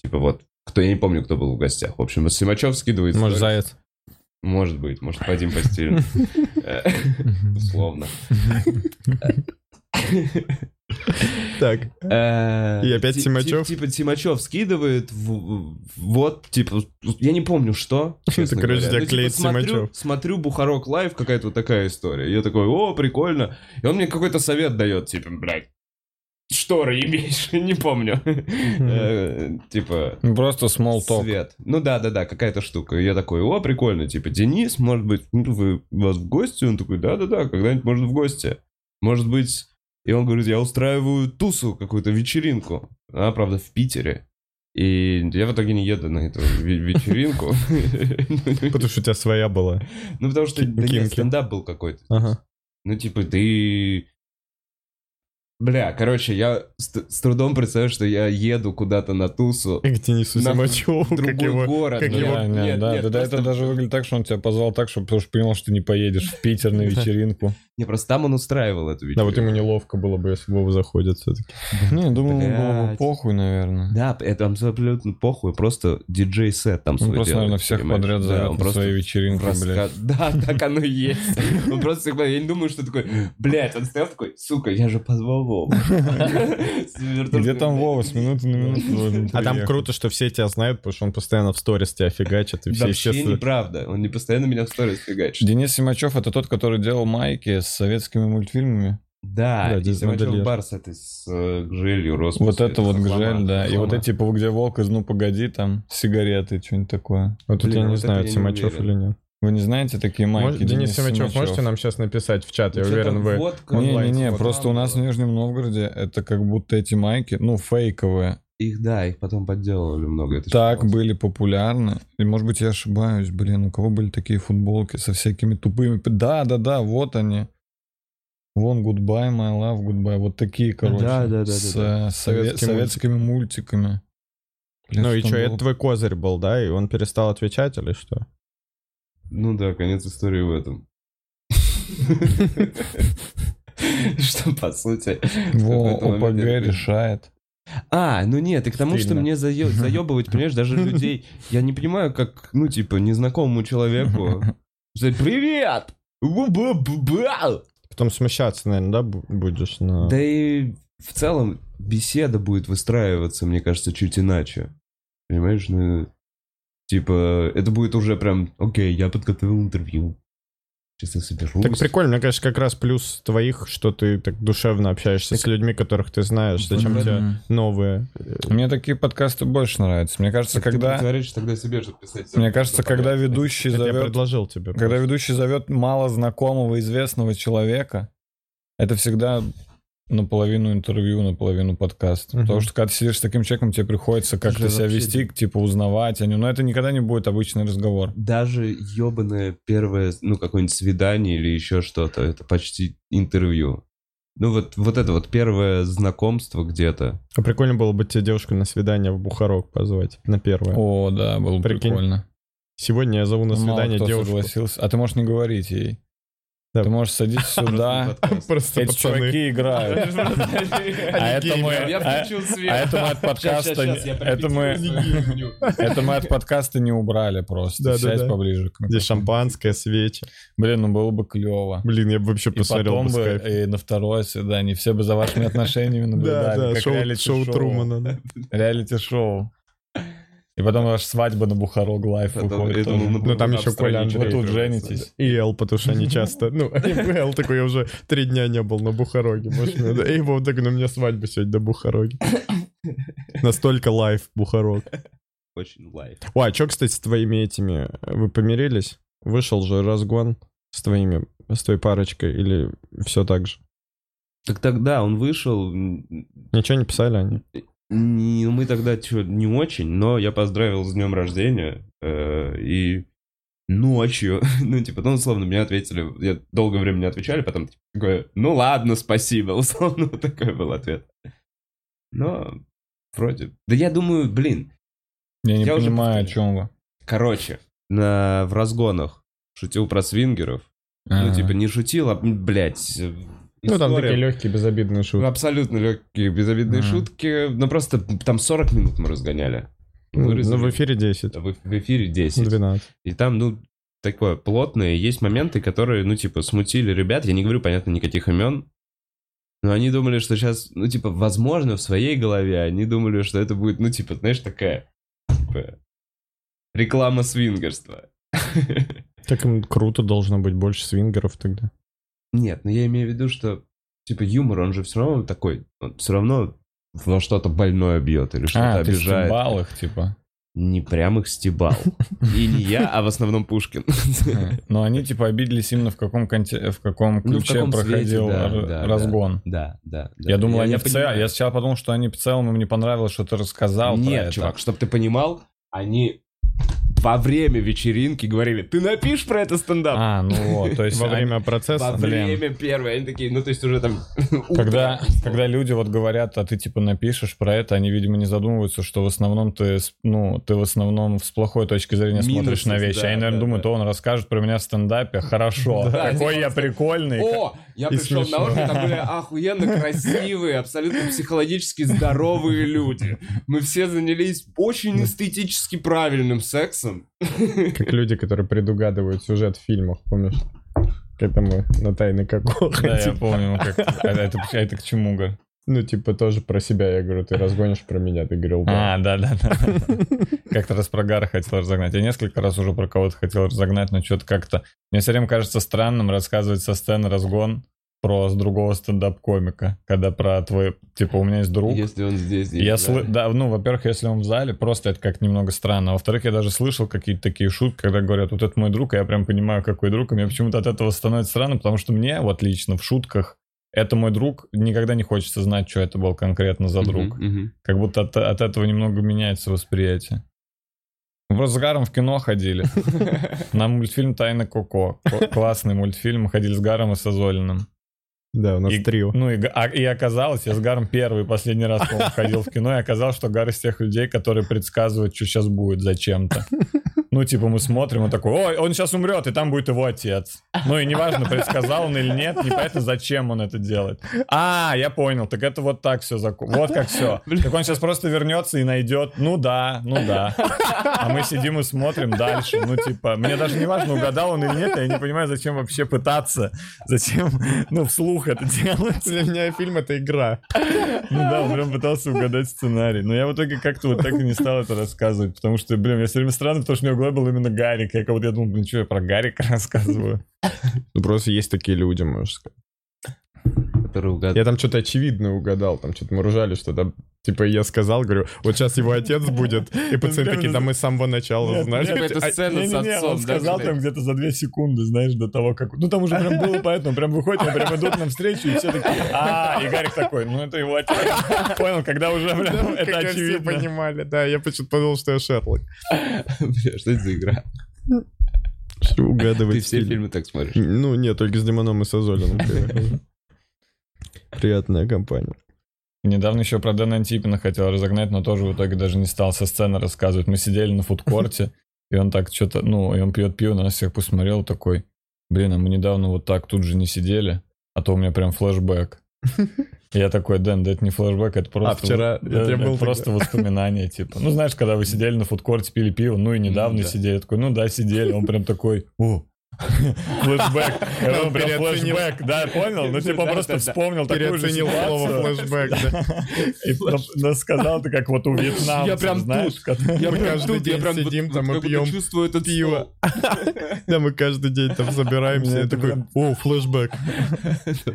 типа вот, кто, я не помню, кто был в гостях. В общем, Симачев скидывает Может, заяц. Может быть, может, Вадим Постельный. [laughs] Э, [laughs] Условно. Так, Э, И опять ти- Симачев? ти- Типа Симачев скидывает, вот, типа, я не помню, что. [laughs] Это, короче, тебя Ну, типа, клеит смотрю, Симачев. смотрю Бухарог Лайв, какая-то вот такая история. Я такой, о, прикольно. И он мне какой-то совет дает, типа, блядь, шторы имеешь, [laughs] не помню. [laughs] Э, Типа, Просто small talk. Свет. Ну да, да, да, какая-то штука. Я такой, о, прикольно, типа, Денис, может быть, ну, вы вас в гости? Он такой, да-да-да, когда-нибудь можно в гости. Может быть... И он говорит, я устраиваю тусу, какую-то вечеринку. Она, правда, в Питере. И я в итоге не еду на эту ве- вечеринку. [laughs] потому что у тебя своя была. Ну, потому что, стендап был какой-то. Ну, типа, ты... Бля, короче, я с, с трудом представляю, что я еду куда-то на тусу. К Денису На Симачеву, в другой как его... город. как его- Не, не, нет, да, нет, да, да, это просто- даже выглядит так, что он тебя позвал так, что, потому что понял, что ты не поедешь в Питер на [laughs] вечеринку. Не, просто там он устраивал эту вечеринку. Да, вот ему неловко было бы, если Вова заходит все-таки. Не, думаю, ему было бы похуй, наверное. Да, это абсолютно похуй, просто диджей-сет там Он свой просто, наверное, всех подряд зовет он на просто свои вечеринки, блядь. [laughs] Да, так оно и есть. Он просто всегда, я не думаю, что такой, блядь, он стоял такой, сука, я же позвал Вову. [laughs] Где там Вова? С минуты на минуту А там круто, что все тебя знают, потому что он постоянно в сторис тебя фигачит, и все, Вообще неправда, он не постоянно меня в сторис фигачит. Денис Симачев это тот, который делал майки с советскими мультфильмами. Да, Да, Симачев. Барс это с э, гжелью рос. Вот это вот гжель, да. И вот эти, типа, где волк из «Ну, погоди», там, сигареты, что-нибудь такое. Вот тут Блин, я не знаю, Симачев или нет. Вы не знаете такие майки? Может, Денис Симачев, можете нам сейчас написать в чат? Я Что-то уверен, вы... водка, онлайн Не-не-не, просто у нас в. Нижнем Новгороде это как будто эти майки, ну, фейковые, Их, да, их потом подделывали много. это так считалось. были популярны. И, может быть, я ошибаюсь, блин, у кого были такие футболки со всякими тупыми... Да-да-да, вот они. Вон Goodbye, My Love, Goodbye. Вот такие, короче. Да, да, да, С, да, э, сове- Советские советскими мультиками. Блин, Ну и что, это твой козырь был, да? И он перестал отвечать или что? Ну да, конец истории в этом. [laughs] Что, по сути... Во, ОПГ решает. А, ну нет, и к тому, что мне заё- [laughs] заебывать, понимаешь, даже людей... Я не понимаю, как, ну, типа, незнакомому человеку... [laughs] сказать, Привет! Бу-бу-бу-бау!» Потом смущаться, наверное, да, бу- будешь на... Да и в целом беседа будет выстраиваться, мне кажется, чуть иначе. Понимаешь, ну... Типа, это будет уже прям, окей, я подготовил интервью. Сейчас я соберусь. Так прикольно, мне кажется, как раз плюс твоих, что ты так душевно общаешься с людьми, которых ты знаешь. Зачем Вот тебе новые? Мне такие подкасты больше нравятся. Мне кажется, Так ты когда... говоришь тогда себе же писать. Мне кажется, когда Понятно. ведущий Это я зовет... предложил тебе. Когда просто. ведущий зовет мало знакомого, известного человека, это всегда наполовину интервью, наполовину подкаст. Мгм. Потому что когда ты сидишь с таким человеком, тебе приходится как-то себя вести, типа узнавать о нем. Но это никогда не будет обычный разговор. Даже ебаное первое, ну, какое-нибудь свидание или еще что-то, это почти интервью. Ну, вот, вот это вот первое знакомство где-то. А прикольно было бы тебе девушку на свидание в Бухарок позвать на первое. О, да, было бы Прикинь, прикольно. Сегодня я зову на Мало свидание кто девушку. согласился. А ты можешь не говорить ей. Да. Ты можешь садиться [laughs] сюда. Просто Эти пацаны. чуваки играют. А это мы... Я а- включил свет. а это мы от [laughs] подкаста... Это мы... [laughs] Это мы от подкаста не убрали просто. Да, да, Сядь да. поближе. микрофону. шампанское, свечи. Блин, ну было бы клево. Блин, я бы вообще посмотрел бы и на второе свидание все бы за вашими отношениями Да, наблюдали. да, как шоу, Трумана. да. Реалити-шоу. И потом ваша свадьба на Бухарог лайф выходит. на Ну, там на еще Коля Андрей. Вы тут женитесь. И Эл, потому что они часто... Ну, [laughs] Эл такой, я уже три дня не был на Бухароге. Может, мне- да, Эй, вот так, ну, у меня свадьба сегодня до Бухароги. Настолько лайф Бухарог. Очень лайф. Ой, а что, кстати, с твоими этими? Вы помирились? Вышел же разгон с твоими, с твоей парочкой или все так же? Так тогда он вышел, Ничего не писали они? Не- мы тогда чё, не очень, но я поздравил с днем рождения, э, и ночью, [laughs] ну, типа, ну, условно, мне ответили, я долгое время не отвечали, потом такое, ну, ладно, спасибо, [laughs] условно, вот такой был ответ. Но, вроде, да я думаю, блин, Я не Я уже понимаю, о повторяю. чем вы. короче, на, в разгонах шутил про свингеров, ну, Ага. типа, не шутил, а, блядь, э, Ну, там такие легкие, безобидные Ну, шутки. Абсолютно легкие, безобидные шутки. Ну, просто там 40 минут мы разгоняли. Ну, Вырезали. в эфире 10. В, в эфире 10. 12. И там, ну, такое плотное. Есть моменты, которые, ну, типа, смутили ребят. Я не говорю, понятно, никаких имен. Но они думали, что сейчас, ну, типа, возможно, в своей голове они думали, что это будет, ну, типа, знаешь, такая, типа, реклама свингерства. [laughs] Так им круто должно быть больше свингеров тогда. Нет, но я имею в виду, что, типа, юмор, он же все равно такой, он все равно во что-то больное бьет или что-то А, ты обижает. стебал их, типа. Не прям их стебал. И не я, а в основном Пушкин. Но они, типа, обиделись именно в каком, конте... в каком Ну, в ключе каком проходил свете, да, р- да, разгон. Да, да. да. Я думал, они в целом... Я сначала подумал, что они в целом им не понравилось, что ты рассказал про Нет, это. чувак, чтобы ты понимал, они во время вечеринки говорили, ты напишешь про это стендап? А, ну вот, то есть... [laughs] Во время процесса. Во время первое, они такие, ну то есть уже там... [laughs] Когда, когда люди вот говорят, а ты типа напишешь про это, они, видимо, не задумываются, что в основном ты, ну, ты в основном с плохой точки зрения смотришь на вещи. они, наверное, думают, он расскажет про меня в стендапе, хорошо, [laughs] какой типа, я прикольный. О, я пришел на оргию, там были охуенно красивые, абсолютно психологически здоровые люди. Мы все занялись очень эстетически правильным сексом. Как люди, которые предугадывают сюжет в фильмах, помнишь? К этому на тайны какого Да, я помню, как... А это, а это к чему, Га? Ну, типа, тоже про себя. Я говорю, ты разгонишь про меня. Ты говорил, да. А, да, да, да. Как-то раз про Гара хотел разогнать. Я несколько раз уже про кого-то хотел разогнать, но что-то как-то... Мне все время кажется странным рассказывать со сцены разгон про с другого стендап-комика, когда про твой... Типа, у меня есть друг, Если он здесь. Я есть, да. сл... да, ну, во-первых, если он в зале, просто это как немного странно. А Во-вторых, я даже слышал какие-то такие шутки, когда говорят, вот это мой друг, и я прям понимаю, какой друг, и мне почему-то от этого становится странно, потому что мне, вот лично, в шутках, это мой друг, никогда не хочется знать, что это был конкретно за друг. Мгм, мгм. Как будто от, от этого немного меняется восприятие. Мы просто с Гаром в кино ходили. [laughs] На мультфильм «Тайна Коко». Классный мультфильм. Мы ходили с Гаром и с Азолиным. Да, у нас И- трио. Ну и, а- и оказалось, я с Гаром первый последний раз ходил в кино, и оказалось, что Гар из тех людей, которые предсказывают, что сейчас будет зачем-то. Ну, типа, мы смотрим, он такой, ой, он сейчас умрет, и там будет его отец. Ну, и неважно, предсказал он или нет, непонятно, зачем он это делает. А, я понял, так это вот так все, заку... вот как все. Так он сейчас просто вернется и найдет, ну да, ну да. А мы сидим и смотрим дальше, ну, типа, мне даже не важно, угадал он или нет, я не понимаю, зачем вообще пытаться, зачем, ну, вслух это делать. Для меня фильм — это игра. Ну да, он прям пытался угадать сценарий. Но я в итоге как-то вот так и не стал это рассказывать, потому что, блин, я все время странно, потому что у меня изгой был именно Гарик. Я как будто я думал, блин, что я про Гарика [laughs] рассказываю. [laughs] Ну, просто есть такие люди, можно сказать. Я там что-то очевидное угадал, там что-то мы ржали, что там, типа, я сказал, говорю, вот сейчас его отец будет, и пацаны такие, да мы с самого начала знали. Типа это сцена с отцом, он сказал там где-то за две секунды, знаешь, до того, как... Ну, там уже прям было поэтому, прям выходит, они прям идут навстречу, и все такие, а, и Гарик такой, ну, это его отец. Понял, когда уже прям это очевидно. понимали, да, я почему-то подумал, что я Шерлок. Бля, что это за игра? Что угадывать Ты все фильмы так смотришь? Ну, нет, только с Димоном и Сазолиным. конечно. Приятная компания. Недавно еще про Дэна Антипина хотел разогнать, но тоже в итоге даже не стал со сцены рассказывать. Мы сидели на фудкорте, и он так что-то, ну, и он пьет пиво, на нас всех посмотрел такой, блин, а мы недавно вот так тут же не сидели, а то у меня прям флешбэк. [laughs] Я такой, Дэн, да это не флешбэк, это просто... А, вчера? вот- Это я да, был просто воспоминания, типа. Ну, знаешь, когда вы сидели на фудкорте, пили пиво, ну и недавно да. сидели, я такой, ну да, сидели. Он прям такой, о, [laughs] флешбэк. Я Он прям переоценил. флешбэк, да, понял? Ну, типа, просто вспомнил такую же слово флешбэк, да. [laughs] Но сказал ты, как вот у вьетнамцев, Я прям знаешь, тут. Мы каждый день сидим там и пьем чувствую этот пиво. [laughs] Да, мы каждый день там собираемся, я это такой, о, флешбэк.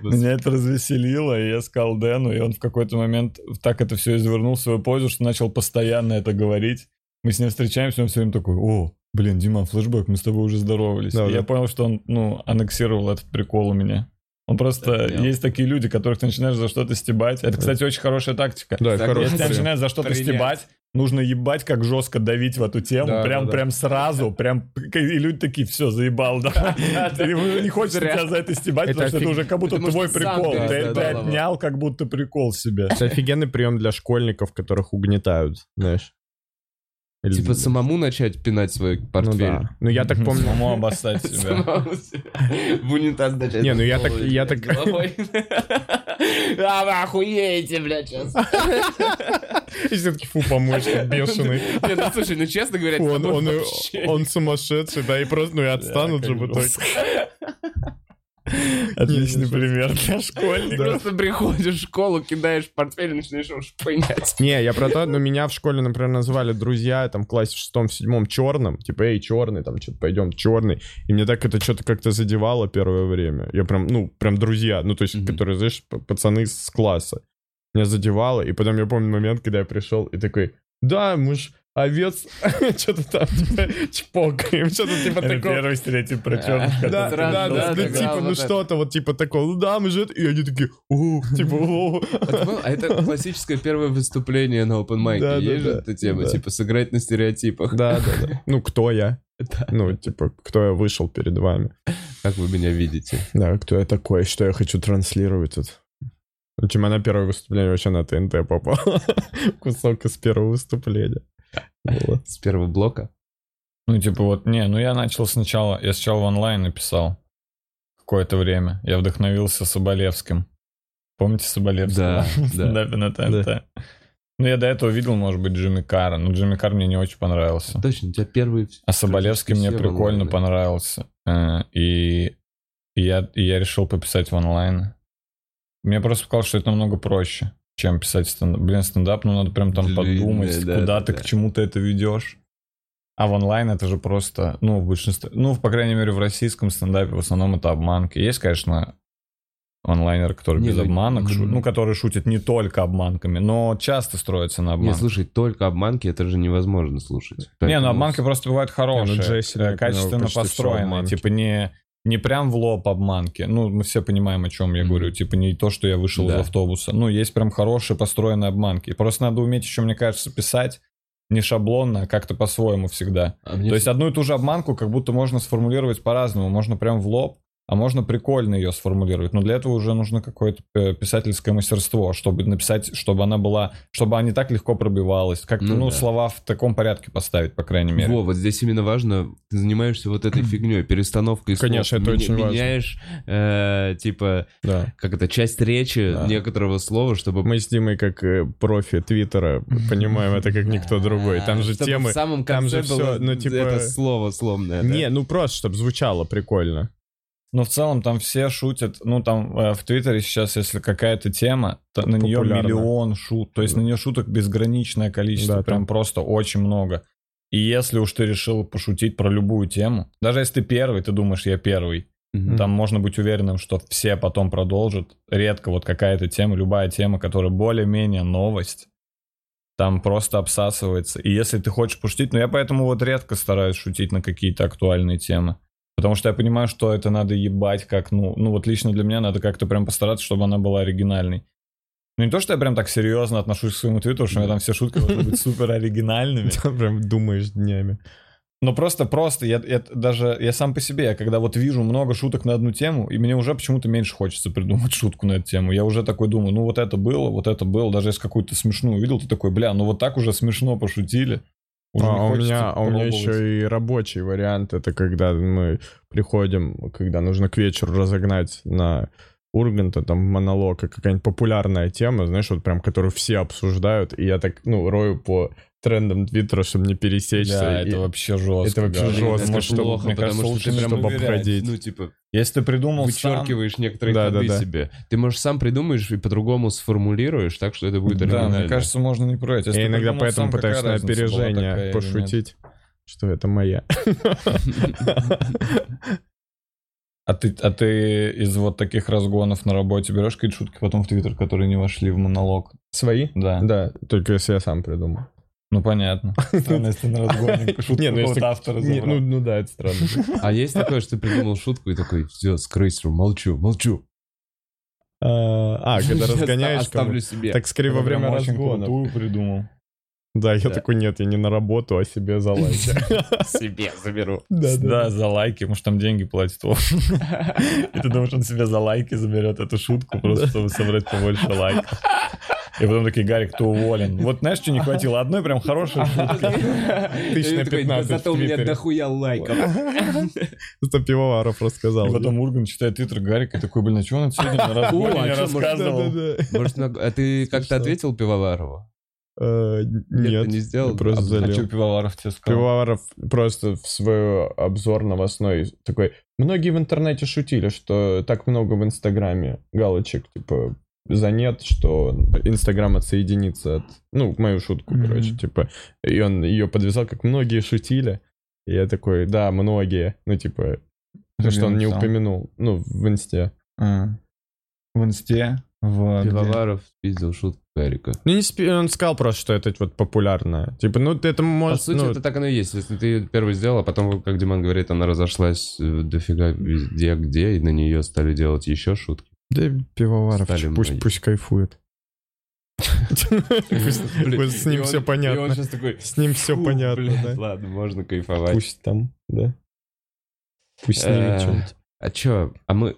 Меня это развеселило, и я сказал Дэну, и он в какой-то момент так это все извернул в свою пользу, что начал постоянно это говорить. Мы с ним встречаемся, он все время такой, о, блин, Дима, флешбэк, мы с тобой уже здоровались. Да, И да. я понял, что он, ну, аннексировал этот прикол у меня. Он просто... Это я. Есть такие люди, которых ты начинаешь за что-то стебать. Это, кстати, очень хорошая тактика. Да, Так, хороший Если тебя прием. начинают за что-то Принять. стебать, нужно ебать, как жестко давить в эту тему, Да, прям, да, да. прям сразу, прям, и люди такие, все, заебал, да. Ты [laughs] не хочешь Зря. тебя за это стебать, Это потому что это уже как будто твой прикол. ты Ты ты отнял как будто прикол себе. Это офигенный прием для школьников, которых угнетают, знаешь. Или- Типа самому начать пинать свой Ну портфель. да. Ну я так помню, Самому обоссать [laughs] себя. В унитаз начать. Не, ну я так- я так-. [laughs] А вы охуеете, блядь, сейчас. и все-таки фу, помощник [laughs] бешеный. Не, ну слушай, ну честно говоря, Он, он, он сумасшедший, да, и просто, ну и отстанут же в итоге. [laughs] жестко. Отличный пример для школьников. Просто приходишь в школу, кидаешь портфель и начинаешь его шпынять. Не, я про то, но меня в школе, например, называли друзья, там, в классе в шестом, в седьмом черным, типа, эй, черный, там, что-то пойдем, черный. И мне так это что-то как-то задевало первое время. Я прям, ну, прям друзья, ну, то есть, которые, знаешь, пацаны с класса. Меня задевало, и потом я помню момент, когда я пришел и такой, да, мы ж овец, [laughs] что-то там, типа, чпокаем, что-то типа такого. первый стереотип про черных. Да, да, да, да, ну, типа, ну что-то вот типа такого, ну да, мы же и они такие, о, типа. А это классическое первое выступление на open mic. Да, да, Есть же эта тема, типа сыграть на стереотипах. Да, да, да. Ну, кто я? Ну, типа, кто я вышел перед вами? Как вы меня видите? Да, кто я такой, что я хочу транслировать тут. Ну, типа, на первое выступление вообще на ТНТ попал. [laughs] Кусок из первого выступления. С первого блока? Ну, типа вот, не, ну я начал сначала, я сначала в онлайн написал какое-то время. Я вдохновился Соболевским. Помните Соболевского? Да, [laughs] да. на ТНТ. Ну, я до этого видел, может быть, Джимми Карра, но Джимми Карр мне не очень понравился. Точно, у тебя первый... А Соболевский мне прикольно понравился. Э, И, я, и я решил пописать в онлайн. Мне просто показалось, что это намного проще, чем писать стендап. Блин, стендап, ну надо прям там Длинный, подумать, да, куда да, ты да. к чему-то это ведешь. А в онлайн это же просто, ну, в большинстве, ну, по крайней мере, в российском стендапе в основном это обманки. Есть, конечно, онлайнеры, которые Не, без ну, обманок, м. ну, которые шутят не только обманками, но часто строятся на Не, обманках. слушай, только обманки, это же невозможно слушать. Не, ну Поэтому обманки просто бывают хорошие, Джесси, э, качественно построенные, типа не, не прям в лоб обманки. Ну, мы все понимаем, о чем я Мгм. говорю. Типа не то, что я вышел Да. из автобуса. Ну, есть прям хорошие построенные обманки. Просто надо уметь еще, мне кажется, писать не шаблонно, а как-то по-своему всегда. А То есть одну и ту же обманку как будто можно сформулировать по-разному. Можно прям в лоб, а можно прикольно ее сформулировать. Но для этого уже нужно какое-то э, писательское мастерство, чтобы написать, чтобы она была, чтобы она не так легко пробивалась. Как-то, Ну ну, да. слова в таком порядке поставить, по крайней мере. Во, вот здесь именно важно, ты занимаешься вот этой [clears throat] фигней, перестановкой слов. Конечно, это Меня- очень важно. Меняешь, э, типа, Да. как это, часть речи Да. некоторого слова, чтобы... Мы с Димой, как э, профи Твиттера, [laughs] понимаем это как никто другой. Там же Чтобы темы... в самом там же было ну, типа- это слово сломное. да? Не, ну просто, чтобы звучало прикольно. Но в целом там все шутят, ну там э, в Твиттере сейчас, если какая-то тема, то на нее миллион шут, то есть Да. на нее шуток безграничное количество, Да, прям там- просто очень много. И если уж ты решил пошутить про любую тему, даже если ты первый, ты думаешь, я первый, Мгм. там можно быть уверенным, что все потом продолжат. Редко вот какая-то тема, любая тема, которая более-менее новость, там просто обсасывается. И если ты хочешь пошутить, ну я поэтому вот редко стараюсь шутить на какие-то актуальные темы. Потому что я понимаю, что это надо ебать как, ну, ну вот лично для меня надо как-то прям постараться, чтобы она была оригинальной. Ну не то, что я прям так серьезно отношусь к своему твиттеру, что у меня там все шутки должны быть [laughs] супер оригинальными. Там прям думаешь днями. Но просто, просто, я, я даже, я сам по себе, я когда вот вижу много шуток на одну тему, и мне уже почему-то меньше хочется придумать шутку на эту тему. Я уже такой думаю, ну вот это было, вот это было, даже если какую-то смешную увидел, ты такой, бля, ну вот так уже смешно пошутили. А, а у меня, а у меня еще и рабочий вариант. Это когда мы приходим, когда нужно к вечеру разогнать на Урганта, там монолог, и какая-нибудь популярная тема, знаешь, вот прям, которую все обсуждают, и я так, ну, рою по трендам Твиттера, чтобы не пересечься. Да, и- это вообще жестко. это вообще да. жестко, Потому что плохо, мне потому кажется, что лучше прям чтобы проверять. обходить. Ну, типа, Если ты придумал сам, вычеркиваешь некоторые Да, ходы да, да. себе. Ты, можешь, сам придумаешь и по-другому сформулируешь, так что это будет да, оригинально. мне кажется, можно не проверять. Если Я иногда придумал поэтому сам, пытаюсь на опережение пошутить, что это моя. А ты, а ты из вот таких разгонов на работе берешь какие-то шутки потом в Твиттер, которые не вошли в монолог? Свои? Да. Да, только если я сам придумал. Ну понятно. Странно, если на разгоне шутку Не, ну, автора Не, ну, ну да, это странно. [laughs] А есть такое, что ты придумал шутку и такой, все, скрыть, молчу, молчу. А, а, когда [laughs] разгоняешь Оставлю себе. Так скорее во время разгона. придумал. Да, я Да. такой, нет, я не на работу, а себе за лайки. [laughs] себе заберу. Да, за лайки, может там деньги платит. И ты думаешь, он себе за лайки заберет эту шутку, просто чтобы собрать побольше лайков. И потом такие, Гарик, ты уволен. Вот знаешь, что не хватило? Одной прям хорошей [laughs] шутки. Тысяч на И такой, 15 Зато у меня дохуя лайков. [laughs] Это Пивоваров И рассказал. потом Урган читает твиттер Гарика, и такой, блин, а что он сегодня на О, разгоне а рассказывал? Может, а ты как-то ответил Пивоварову? Э, Нет, не сделал? просто А- а А залил. что Пивоваров тебе сказал? Пивоваров просто в свой обзор новостной такой... Многие в интернете шутили, что так много в Инстаграме галочек, типа, за нет, что Инстаграм отсоединится от... Ну, мою шутку, Мгм. короче, типа. И он ее подвязал, как многие шутили. И я такой, да, многие. Ну, типа, то, что он не упомянул. Ну, в Инсте. А. В инсте? В... где? Пивоваров спиздил шутку Гарика. Ну, не спи- он сказал просто, что это вот популярное. Типа, ну, это По может... сути, ну, это так оно и есть. Если ты её первый сделал, а потом, как Диман говорит, она разошлась э, дофига везде, где, и на нее стали делать еще шутки. Да, Пивоваров, Стали пусть, многие. пусть кайфует. [laughs] С ним все понятно. С ним все «Фу, понятно. Ладно, можно кайфовать. Пусть там, да. Пусть Э, снимет что-нибудь. А чё? А мы...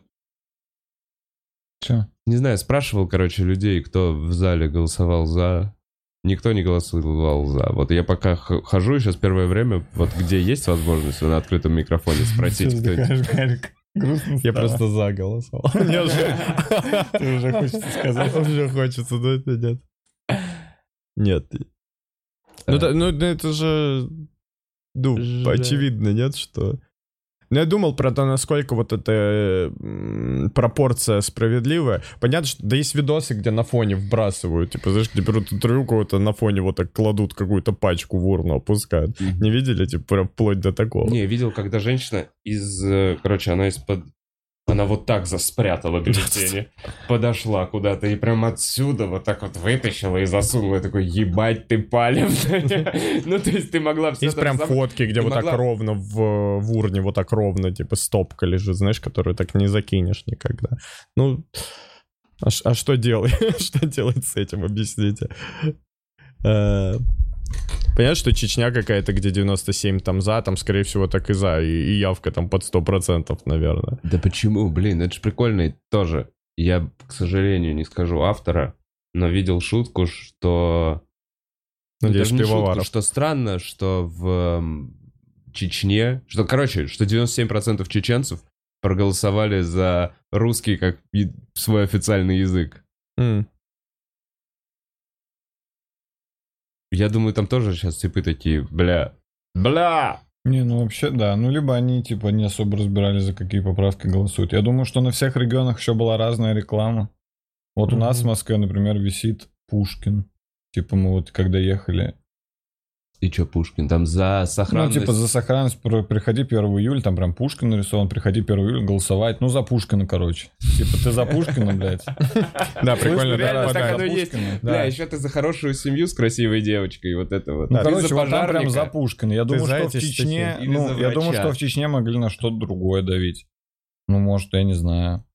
Чё? Не знаю, спрашивал, короче, людей, кто в зале голосовал за... Никто не голосовал за. Вот я пока хожу сейчас первое время, вот где есть возможность на открытом микрофоне [laughs] спросить, кто? Грустно Я просто за голосовал. [laughs] Мне уже... [laughs] Ты уже хочется сказать. Уже хочется, да, это нет. Нет. Ну, ну, это же... Ну, очевидно, нет, что... Ну, я думал про то, насколько вот эта пропорция справедливая. Понятно, что да есть видосы, где на фоне вбрасывают, типа, знаешь, где берут интервью кого-то на фоне вот так кладут какую-то пачку в урну, опускают. Мгм. Не видели, типа, вплоть до такого? Не, видел, когда женщина из... э, Короче, она из-под... Она вот так заспрятала бюллетени, подошла куда-то и прям отсюда вот так вот вытащила и засунула. Я такой, ебать ты палевная. [laughs] Ну, то есть ты могла все Есть прям фотки, где вот так ровно в, в урне, вот так ровно, типа стопка лежит, знаешь, которую так не закинешь никогда. Ну, а, а что делать? [laughs] что делать с этим, объясните. Понятно, что Чечня какая-то, где 97 там за, там, скорее всего, так и за, и, и явка там под 100%, наверное. Да почему? Блин, это же прикольно тоже. Я, к сожалению, не скажу автора, но видел шутку, что... Надеюсь, не шутку, что странно, что в Чечне... Что, короче, что 97% чеченцев проголосовали за русский как свой официальный язык. М. Я думаю, там тоже сейчас типы такие, бля, бля! Не, ну вообще, да. Ну, либо они, типа, не особо разбирались, за какие поправки голосуют. Я думаю, что на всех регионах еще была разная реклама. Вот у нас в. Москве, например, висит Пушкин. Типа, мы вот когда ехали, И чё, Пушкин? Там за Ну, сохранность... типа, за сохранность приходи 1 июля, там прям Пушкин нарисован, приходи 1 июля голосовать. Ну, за Пушкина, короче. Типа, ты за Пушкина, блядь. [laughs] Да, прикольно, да, так оно есть. Бля, еще ты за хорошую семью с красивой девочкой, вот это вот. Ну, Ты короче, за вот там прям за Пушкина. Я думаю, что в Чечне... Ну, я думаю, что в Чечне могли на что-то другое давить. Ну, может, я не знаю.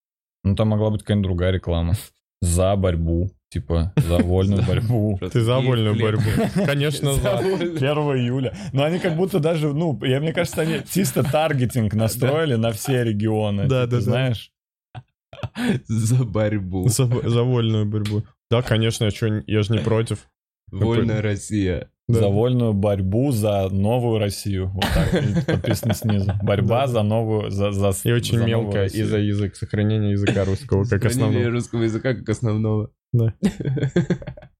Ну, там могла быть какая-нибудь другая реклама. За борьбу. Типа, за вольную борьбу. Ты за вольную борьбу. Конечно, за. 1 июля. Но они как будто даже, ну, я, мне кажется, они чисто таргетинг настроили на все регионы. Да, Типа, да, да. Знаешь? За борьбу. За, за вольную борьбу. Да, конечно, я, чё, я же не против. Вольная Россия. Да. За вольную борьбу за новую Россию. Вот так подписано снизу. [laughs] Борьба за новую... За, за, И очень за мелко и за язык, сохранение языка русского как Сохранение основного. русского языка как основного. Да. [laughs]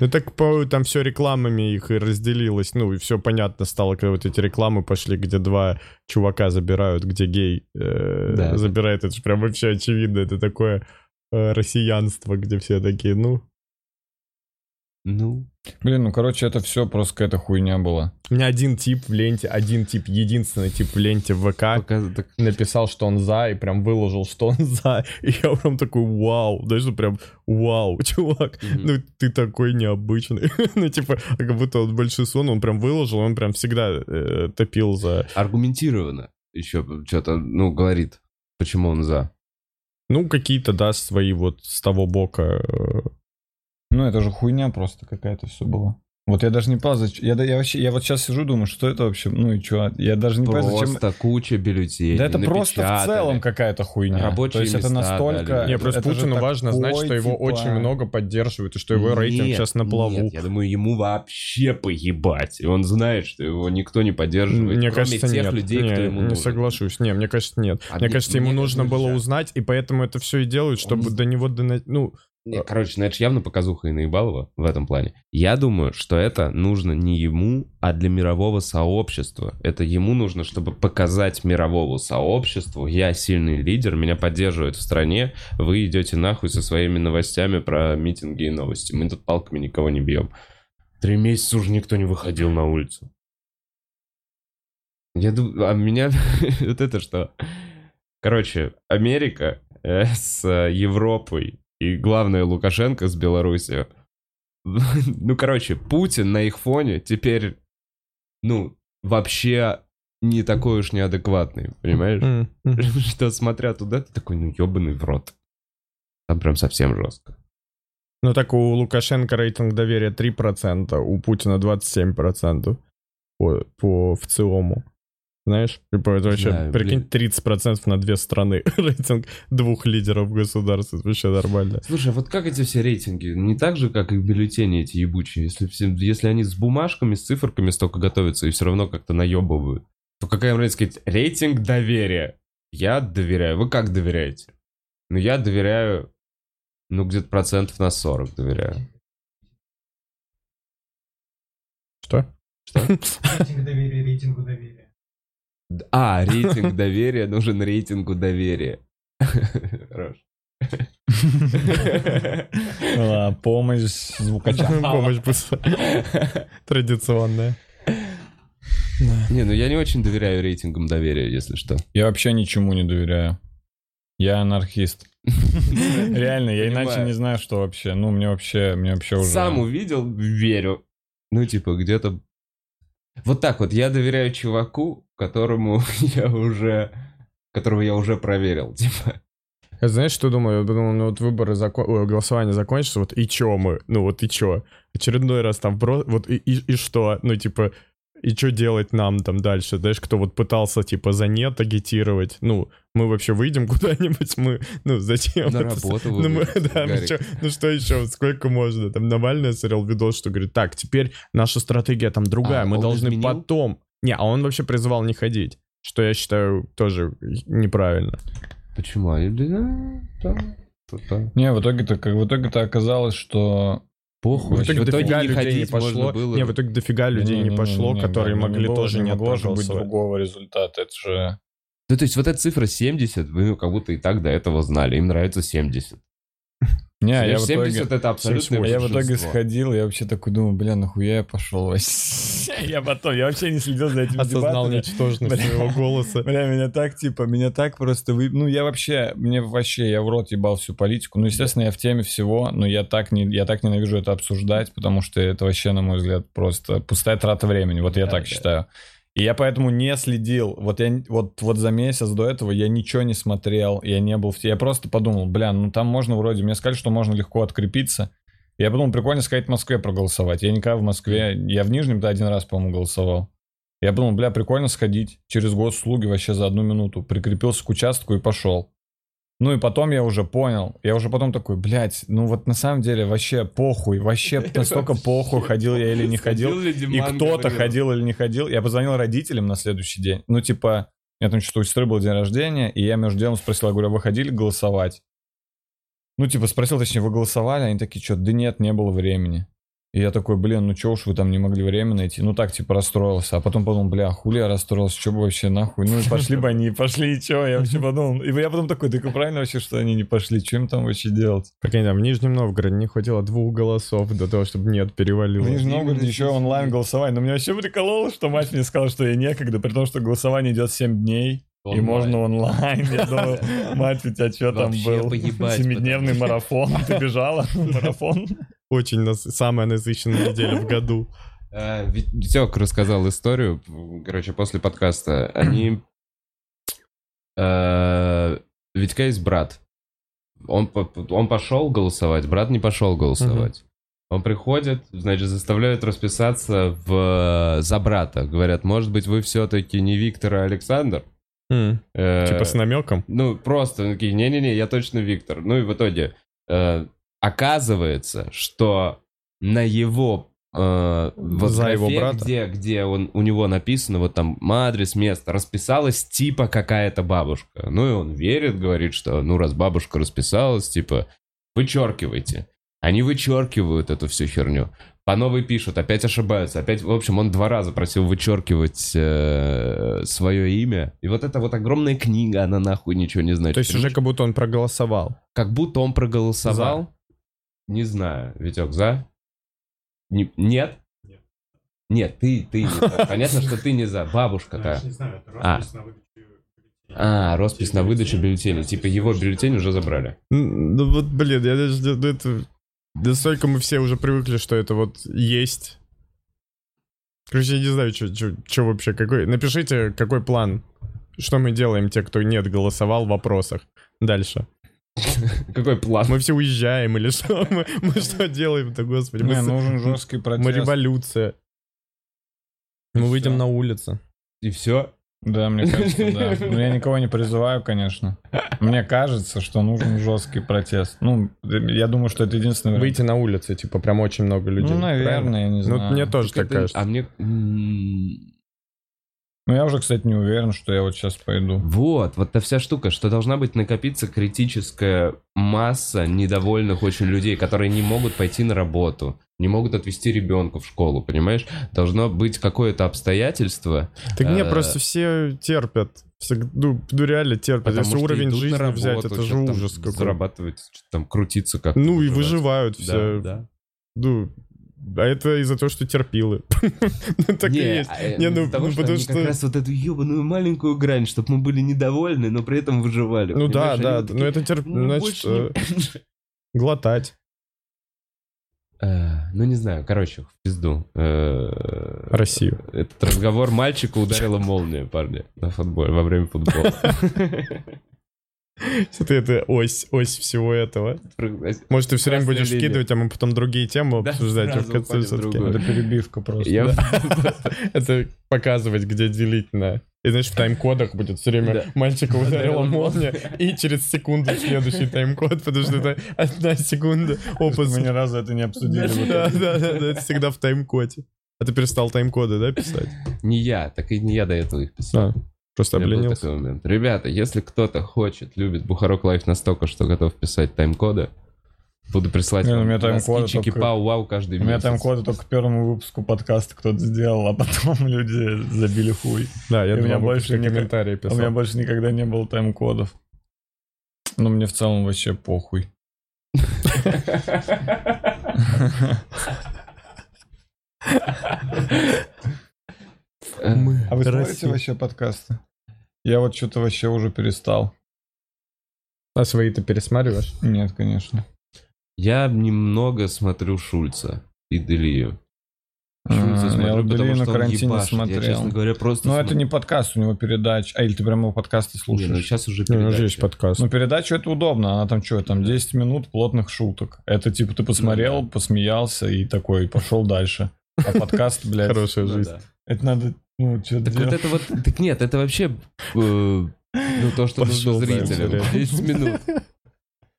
Ну так по, там все рекламами их и разделилось. Ну и все понятно стало, когда вот эти рекламы пошли, где два чувака забирают, где гей э, Да. забирает. Это же прям вообще очевидно. Это такое э, россиянство, где все такие, ну... Ну, Блин, ну, короче, это все просто какая-то хуйня была. У меня один тип в ленте, один тип, единственный тип в ленте в ВК пока так написал, что он за, и прям выложил, что он [laughs] за. И я прям такой, вау, даже прям, вау, [laughs] чувак, Мгм. ну ты такой необычный. [laughs] ну типа, как будто он большой сон, он прям выложил, он прям всегда э, топил за... аргументированно еще что-то, ну, говорит, почему он за. Ну, какие-то, да, свои вот с того бока. Ну, это же хуйня просто какая-то все было. Вот я даже не понял, зачем... Я, да- я вообще, я вот сейчас сижу, думаю, что это вообще, ну и что? Я даже не понимаю, зачем... Просто куча бюллетеней. Да это просто в целом какая-то хуйня. Рабочие То есть это места настолько... дали. Не, просто это Путину важно знать, такой, что его типа, очень много поддерживают, и что его рейтинг Нет, сейчас на плаву. Нет, я думаю, ему вообще поебать. И он знает, что его никто не поддерживает, Мне кроме кажется, тех нет. людей, не, кто ему не нужен. соглашусь. Не, мне кажется, нет. А мне мне- кажется, ему мне нужно было узнать, и поэтому это все и делают, чтобы Он- до него дона... Ну, Не, короче, ну это ж явно показуха и наебалова в этом плане. Я думаю, что это нужно не ему, а для мирового сообщества. Это ему нужно, чтобы показать мировому сообществу, я сильный лидер, меня поддерживают в стране, вы идете нахуй со своими новостями про митинги и новости. Мы тут палками никого не бьем. Три месяца уже никто не выходил на улицу. Я думаю, а меня [laughs] вот это что? Короче, Америка э, с Европой и, главное, Лукашенко с Беларусью. [laughs] Ну, короче, Путин на их фоне теперь, ну, вообще не такой уж неадекватный, понимаешь? [laughs] Что, смотря туда, ты такой, ну, ебаный в рот. Там прям совсем жестко. ну так у Лукашенко рейтинг доверия 3%, у Путина 27% по, по в целому. Знаешь, типа это вообще, Знаю, прикинь, блин. 30% на две страны. [laughs] Рейтинг двух лидеров государств, это вообще нормально. Слушай, а вот как эти все рейтинги? Не так же, как и бюллетени эти ебучие. Если, если они с бумажками, с циферками столько готовятся и все равно как-то наебывают, то какая им разница сказать? Рейтинг доверия. Я доверяю. Вы как доверяете? Ну, я доверяю, ну, где-то процентов на 40 доверяю. Что? Рейтинг доверия, рейтингу доверия. А, [laughs] рейтинг доверия нужен рейтингу доверия. [laughs] Хорош. Помощь звукача. [laughs] Помощь традиционная. Не, ну я не очень доверяю рейтингам доверия, если что. Я вообще ничему не доверяю. Я анархист. Реально, я иначе не знаю, что вообще. Ну, мне вообще, мне вообще уже... Сам увидел, верю. Ну, типа, где-то... Вот так вот, я доверяю чуваку, которому [laughs] я уже... Которого я уже проверил, [laughs] типа. Я знаешь, что думаю? Я думаю, ну вот выборы, закон... ой, голосование закончится, вот и чё мы? Ну вот и чё? Очередной раз там про... Вот и, и, и что? Ну типа, и что делать нам там дальше? Знаешь, кто вот пытался типа за нет агитировать? Ну, мы вообще выйдем [laughs] куда-нибудь? Мы, ну зачем? На это? работу Ну, мы- да, ну, Гарик. чё- ну что еще, сколько можно? Там Навальный смотрел видос, что говорит, так, теперь наша стратегия там другая, А, мы должны изменил? потом... Не, а он вообще призывал не ходить, что я считаю тоже неправильно. Почему? А, да, да, да, да. Не, в итоге-то, как в итоге-то оказалось, что... Похуй. В итоге В итоге дофига не людей не ходить можно пошло. было. Не, в итоге дофига людей не, Не-не-не-не, пошло, которые да, могли не тоже не не же быть другого результата. Это же... Ну, то есть вот эта цифра 70, вы как будто и так до этого знали. Им нравится 70. Не, я в 70 итоге... это абсолютно Я в итоге сходил, я вообще такой думаю, бля, нахуя я пошел вообще? [laughs] Я потом, я вообще не следил за этими Осознал ничтожность своего голоса. Бля, меня так, типа, меня так просто вы... Ну, я вообще, мне вообще, я в рот ебал всю политику. Ну, естественно, я в теме всего, но я так, не, я так ненавижу это обсуждать, потому что это вообще, на мой взгляд, просто пустая трата времени. Вот я так считаю. И я поэтому не следил. Вот я вот, вот за месяц до этого я ничего не смотрел, я не был в Я просто подумал, бля, ну там можно вроде... Мне сказали, что можно легко открепиться. Я подумал, прикольно сказать в Москве проголосовать. Я никогда в Москве... Я в Нижнем-то один раз, по-моему, голосовал. Я подумал, бля, прикольно сходить через госуслуги вообще за одну минуту. Прикрепился к участку и пошел. Ну и потом я уже понял. Я уже потом такой, блядь, ну вот на самом деле вообще похуй. Вообще [laughs] настолько похуй, ходил я или не ходил. И кто-то ходил или не ходил. Я позвонил родителям на следующий день. Ну, типа, меня там что-то у сестры был день рождения, и я между делом спросил, я говорю, а вы ходили голосовать? Ну, типа, спросил, точнее, вы голосовали? Они такие, что, да нет, не было времени. И я такой, блин, ну чё уж вы там не могли время найти? Ну так, типа, расстроился. А потом подумал, бля, хули я расстроился, что бы вообще нахуй? Ну и пошли бы они, пошли, и чё? Я вообще подумал. И я потом такой, так и правильно вообще, что они не пошли? Что им там вообще делать? Прикинь, там в Нижнем Новгороде не хватило двух голосов до того, чтобы нет перевалило. В Нижнем Новгороде еще онлайн голосование. Но меня вообще прикололо, что мать мне сказала, что ей некогда, при том, что голосование идет 7 дней. И Онлайн. можно онлайн. Я думал, [laughs] мать, у тебя что там был? Семидневный марафон. Ты бежала? Марафон? Очень самая насыщенная неделя в году. Э, Вит- Витек рассказал историю, короче, после подкаста. Они... э, Витька есть брат. Он, он пошел голосовать, брат не пошел голосовать. Он приходит, значит, заставляют расписаться в, за брата. Говорят, может быть, вы все-таки не Виктор, а Александр? Э, Типа с намеком. Ну, просто ну, такие, не-не-не, я точно Виктор. Ну и в итоге э, оказывается, что на его э, вот За его брата? где, где он, у него написано, вот там адрес, место, расписалась типа какая-то бабушка. Ну и он верит, говорит, что ну раз бабушка расписалась, типа вычеркивайте. Они вычеркивают эту всю херню. По новой пишут, опять ошибаются. Опять, в общем, он два раза просил вычеркивать э, свое имя. И вот эта вот огромная книга, она нахуй ничего не значит. То есть уже как будто он проголосовал. Как будто он проголосовал. Не знаю, Витек, за? Не- нет? Нет, ты, ты не за. [laughs] Понятно, что ты не за. Бабушка-то. Я не знаю, это А. роспись на выдачу бюллетеней. А, роспись на выдачу бюллетеней. Типа его бюллетень уже забрали. Ну вот, блин, я даже... ну, это... Настолько мы все уже привыкли, что это вот есть. Короче, я не знаю, что вообще, какой... Напишите, какой план. Что мы делаем, те, кто нет голосовал в вопросах. Дальше. [laughs] Какой план? Мы все уезжаем или что? [laughs] Мы, мы что делаем-то, господи? Мы, Не, с- нужен жесткий мы протест. революция. Мы выйдем на улицу. И все? Да, мне кажется, да. Но я никого не призываю, конечно. Мне кажется, что нужен жесткий протест. Ну, я думаю, что это единственный вариант. Выйти на улицу, типа, прям очень много людей. Ну, правильно? наверное, я не знаю. Ну, мне тоже так Это- кажется. А мне... Ну, я уже, кстати, не уверен, что я вот сейчас пойду. Вот, вот та вся штука, что должна быть накопиться критическая масса недовольных очень людей, которые не могут пойти на работу, не могут отвезти ребенка в школу, понимаешь? Должно быть какое-то обстоятельство. Так не, Э, просто все терпят. Все, ну, ну, реально терпят. потому Если уровень жизни работу, взять, это же ужас какой. Зарабатывать, что-то там крутиться как Ну и выживают все. да. Ну, а это из-за того, что терпилы. [laughs] Ну, Так и Не, есть. а, э, Не, ну, того, ну, что потому что- как раз вот эту ебаную маленькую грань, чтобы мы были недовольны, но при этом выживали. Ну да, да, но это терп... «Ну, Значит, э, [laughs] глотать. Э, Ну, не знаю, короче, в пизду. Э, Россию. Этот разговор мальчика ударила молния, парни, на футболе, во время футбола. Это, это ось, ось всего этого. Может, ты все время будешь линия. вкидывать, а мы потом другие темы Да, обсуждать. в конце уходим в всё-таки- другую. Это перебивка просто. Я- да. [laughs] Это показывать, где делить на... И знаешь, в тайм-кодах будет все время Да. мальчика ударила молния, и через секунду следующий тайм-код, потому что это одна секунда опус. Мы ни разу это не обсудили. Да, да, да, да, это всегда в тайм-коде. А ты перестал тайм-коды, да, писать? Не я, так и не я до этого их писал. А, просто обленился. Ребята, если кто-то хочет, любит Бухарок Лайф настолько, что готов писать тайм-коды, буду присылать Не, ну, вам у меня чики только- пау-вау каждый У меня месяц. там коды только к первому выпуску подкаста кто-то сделал, а потом [laughs] люди забили хуй. Да, я И у меня думал, больше никак- комментарии У меня писал. больше никогда не было тайм-кодов. Но мне в целом вообще похуй. А вы смотрите вообще подкасты? Я вот что-то вообще уже перестал. А свои ты пересматриваешь? Нет, конечно. Я немного смотрю Шульца и Делию. А, Шульца я смотрю, вот потому Делию на карантине ебашит. Я, смотрел. честно говоря, просто... Но смотрю. это не подкаст, у него передача. А, или ты прямо его подкасты Не, слушаешь? ну сейчас уже Ну, у нас же передача. есть подкаст. Ну, передачу это удобно. Она там что, там 10 минут плотных шуток. Это типа ты посмотрел, Ну да. посмеялся и такой пошел дальше. А подкаст, [laughs] блядь, Хорошая Ну жизнь. это надо, ну, что Так вот это вот... Так нет, это вообще... э, ну, то, что Пошел нужно зрителям. да. 10 минут.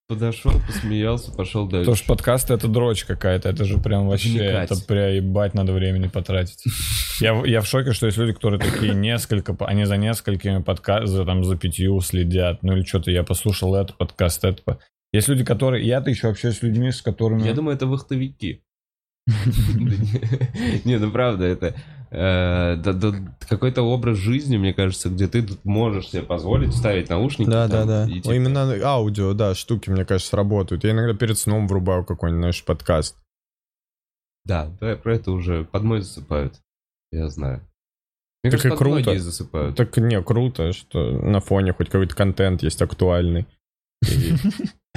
Подошел, посмеялся, пошел дальше. Потому что подкасты это дрочь какая-то, это же прям вообще, это прям ебать надо времени потратить. Я, я в шоке, что есть люди, которые такие несколько, они за несколькими подкастами, там за пятью следят, ну или что-то, я послушал это подкаст, это. Есть люди, которые, я-то еще общаюсь с людьми, с которыми... Я думаю, это вахтовики. [laughs] [laughs] Не, ну правда, это э, да- да, какой-то образ жизни, мне кажется, где ты тут можешь себе позволить ставить наушники. Да, да, там, да. и Ну, типа- Именно аудио, да, штуки, мне кажется, работают. Я иногда перед сном врубаю какой-нибудь, знаешь, подкаст. Да, да, про это уже под мой засыпают. Я знаю. Мне Так кажется, и круто. засыпают. Так не, круто, что на фоне хоть какой-то контент есть актуальный. [laughs]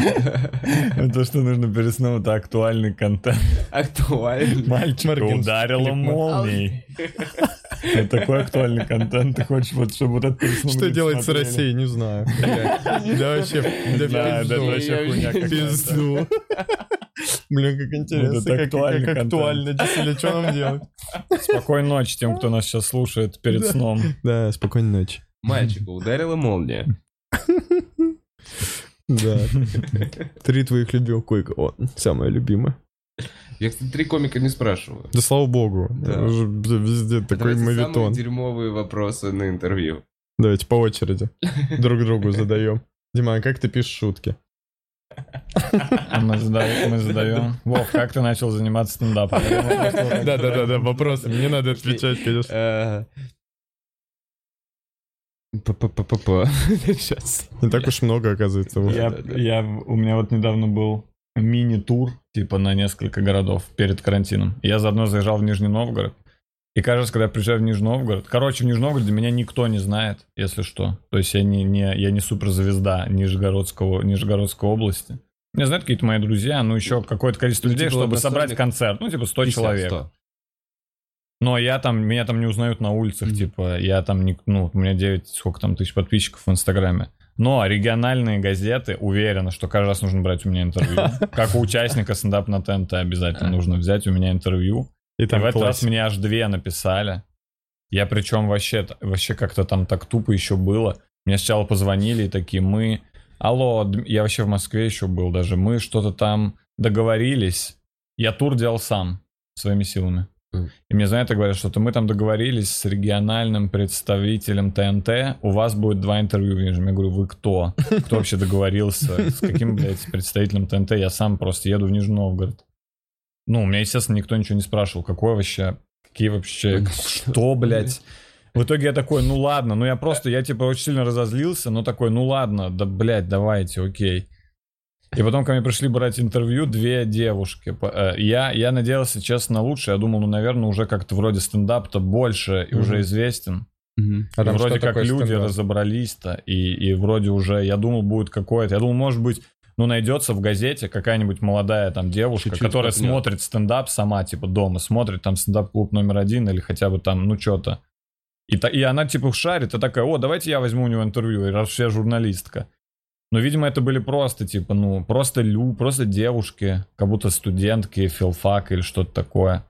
[laughs] То, что нужно перед сном, это актуальный контент. Актуально. Мальчика Моргенс- ударило Филипп молнией. Это такой актуальный контент. Ты хочешь, вот, чтобы вот это Что делать с? Россией, не знаю. Да вообще, [laughs] да вообще хуйня какая-то. Пизду. Блин, как интересно, это как- актуальный как контент. актуально, действительно, что нам делать? Спокойной ночи тем, кто нас сейчас слушает перед Да. сном. Да, спокойной ночи. Мальчика ударила молния. Да. [laughs] Три твоих любимых койка. О, самая любимая. Я, кстати, три комика не спрашиваю. Да слава богу. Да. Уже везде такой Давайте самые мавитон. дерьмовые вопросы на интервью. Давайте по очереди [laughs] друг другу задаем. Диман, как ты пишешь шутки? А мы задаем, мы задаем. Вов, как ты начал заниматься стендапом? Я думал, просто вот Да, да, да, да, вопросы. Мне надо отвечать, конечно. П-п-п-п-п. [laughs] Сейчас. Не так уж много, оказывается. Я, я, у меня вот недавно был мини-тур, типа на несколько городов перед карантином. Я заодно заезжал в Нижний Новгород. И кажется, когда я приезжаю в Нижний Новгород, короче, в Нижнем Новгороде меня никто не знает, если что. То есть я не, не, я не суперзвезда Нижегородского, Нижегородской области. Меня знают какие-то мои друзья, ну еще какое-то количество Ну, людей, типа чтобы собрать концерт. Ну, типа 100 50, человек. 100. Но я там, меня там не узнают на улицах, Мгм. типа, я там, не, ну, у меня 9, сколько там, тысяч подписчиков в Инстаграме. Но региональные газеты уверены, что каждый раз нужно брать у меня интервью. [laughs] Как у участника стендап на ТНТ обязательно нужно взять у меня интервью. И И там в этот раз мне аж две написали. Я причем вообще, вообще как-то там так тупо еще было. Мне сначала позвонили и такие, мы... Алло, я вообще в Москве еще был даже. Мы что-то там договорились. Я тур делал сам, своими силами. И мне и говорят, что мы там договорились с региональным представителем ТНТ, у вас будет два интервью в Нижнем. Я говорю, вы кто? Кто вообще договорился? С каким, блядь, представителем ТНТ? Я сам просто еду в Нижний Новгород. Ну, у меня, естественно, никто ничего не спрашивал. Какой вообще, какие вообще, что, блядь? В итоге я такой, ну ладно, ну я просто, я типа очень сильно разозлился, но такой, ну ладно, да, блядь, давайте, окей. И потом ко мне пришли брать интервью две девушки. Э, Я, я надеялся, честно, на лучшее. Я думал, ну, наверное, уже как-то вроде стендап-то больше и уже Мгм. известен. Мгм. А там вроде как люди стендап? разобрались-то, и, и вроде уже, я думал, будет какое-то, я думал, может быть, ну, найдется в газете какая-нибудь молодая там девушка, Чуть-чуть которая копнет. смотрит стендап сама, типа, дома, смотрит там стендап-клуб номер один или хотя бы там, ну, что-то. И, та- и она, типа, шарит, и такая, о, давайте я возьму у него интервью, и раз я журналистка. Но, видимо, это были просто, типа, ну, просто лю, просто девушки, как будто студентки, филфак или что-то такое.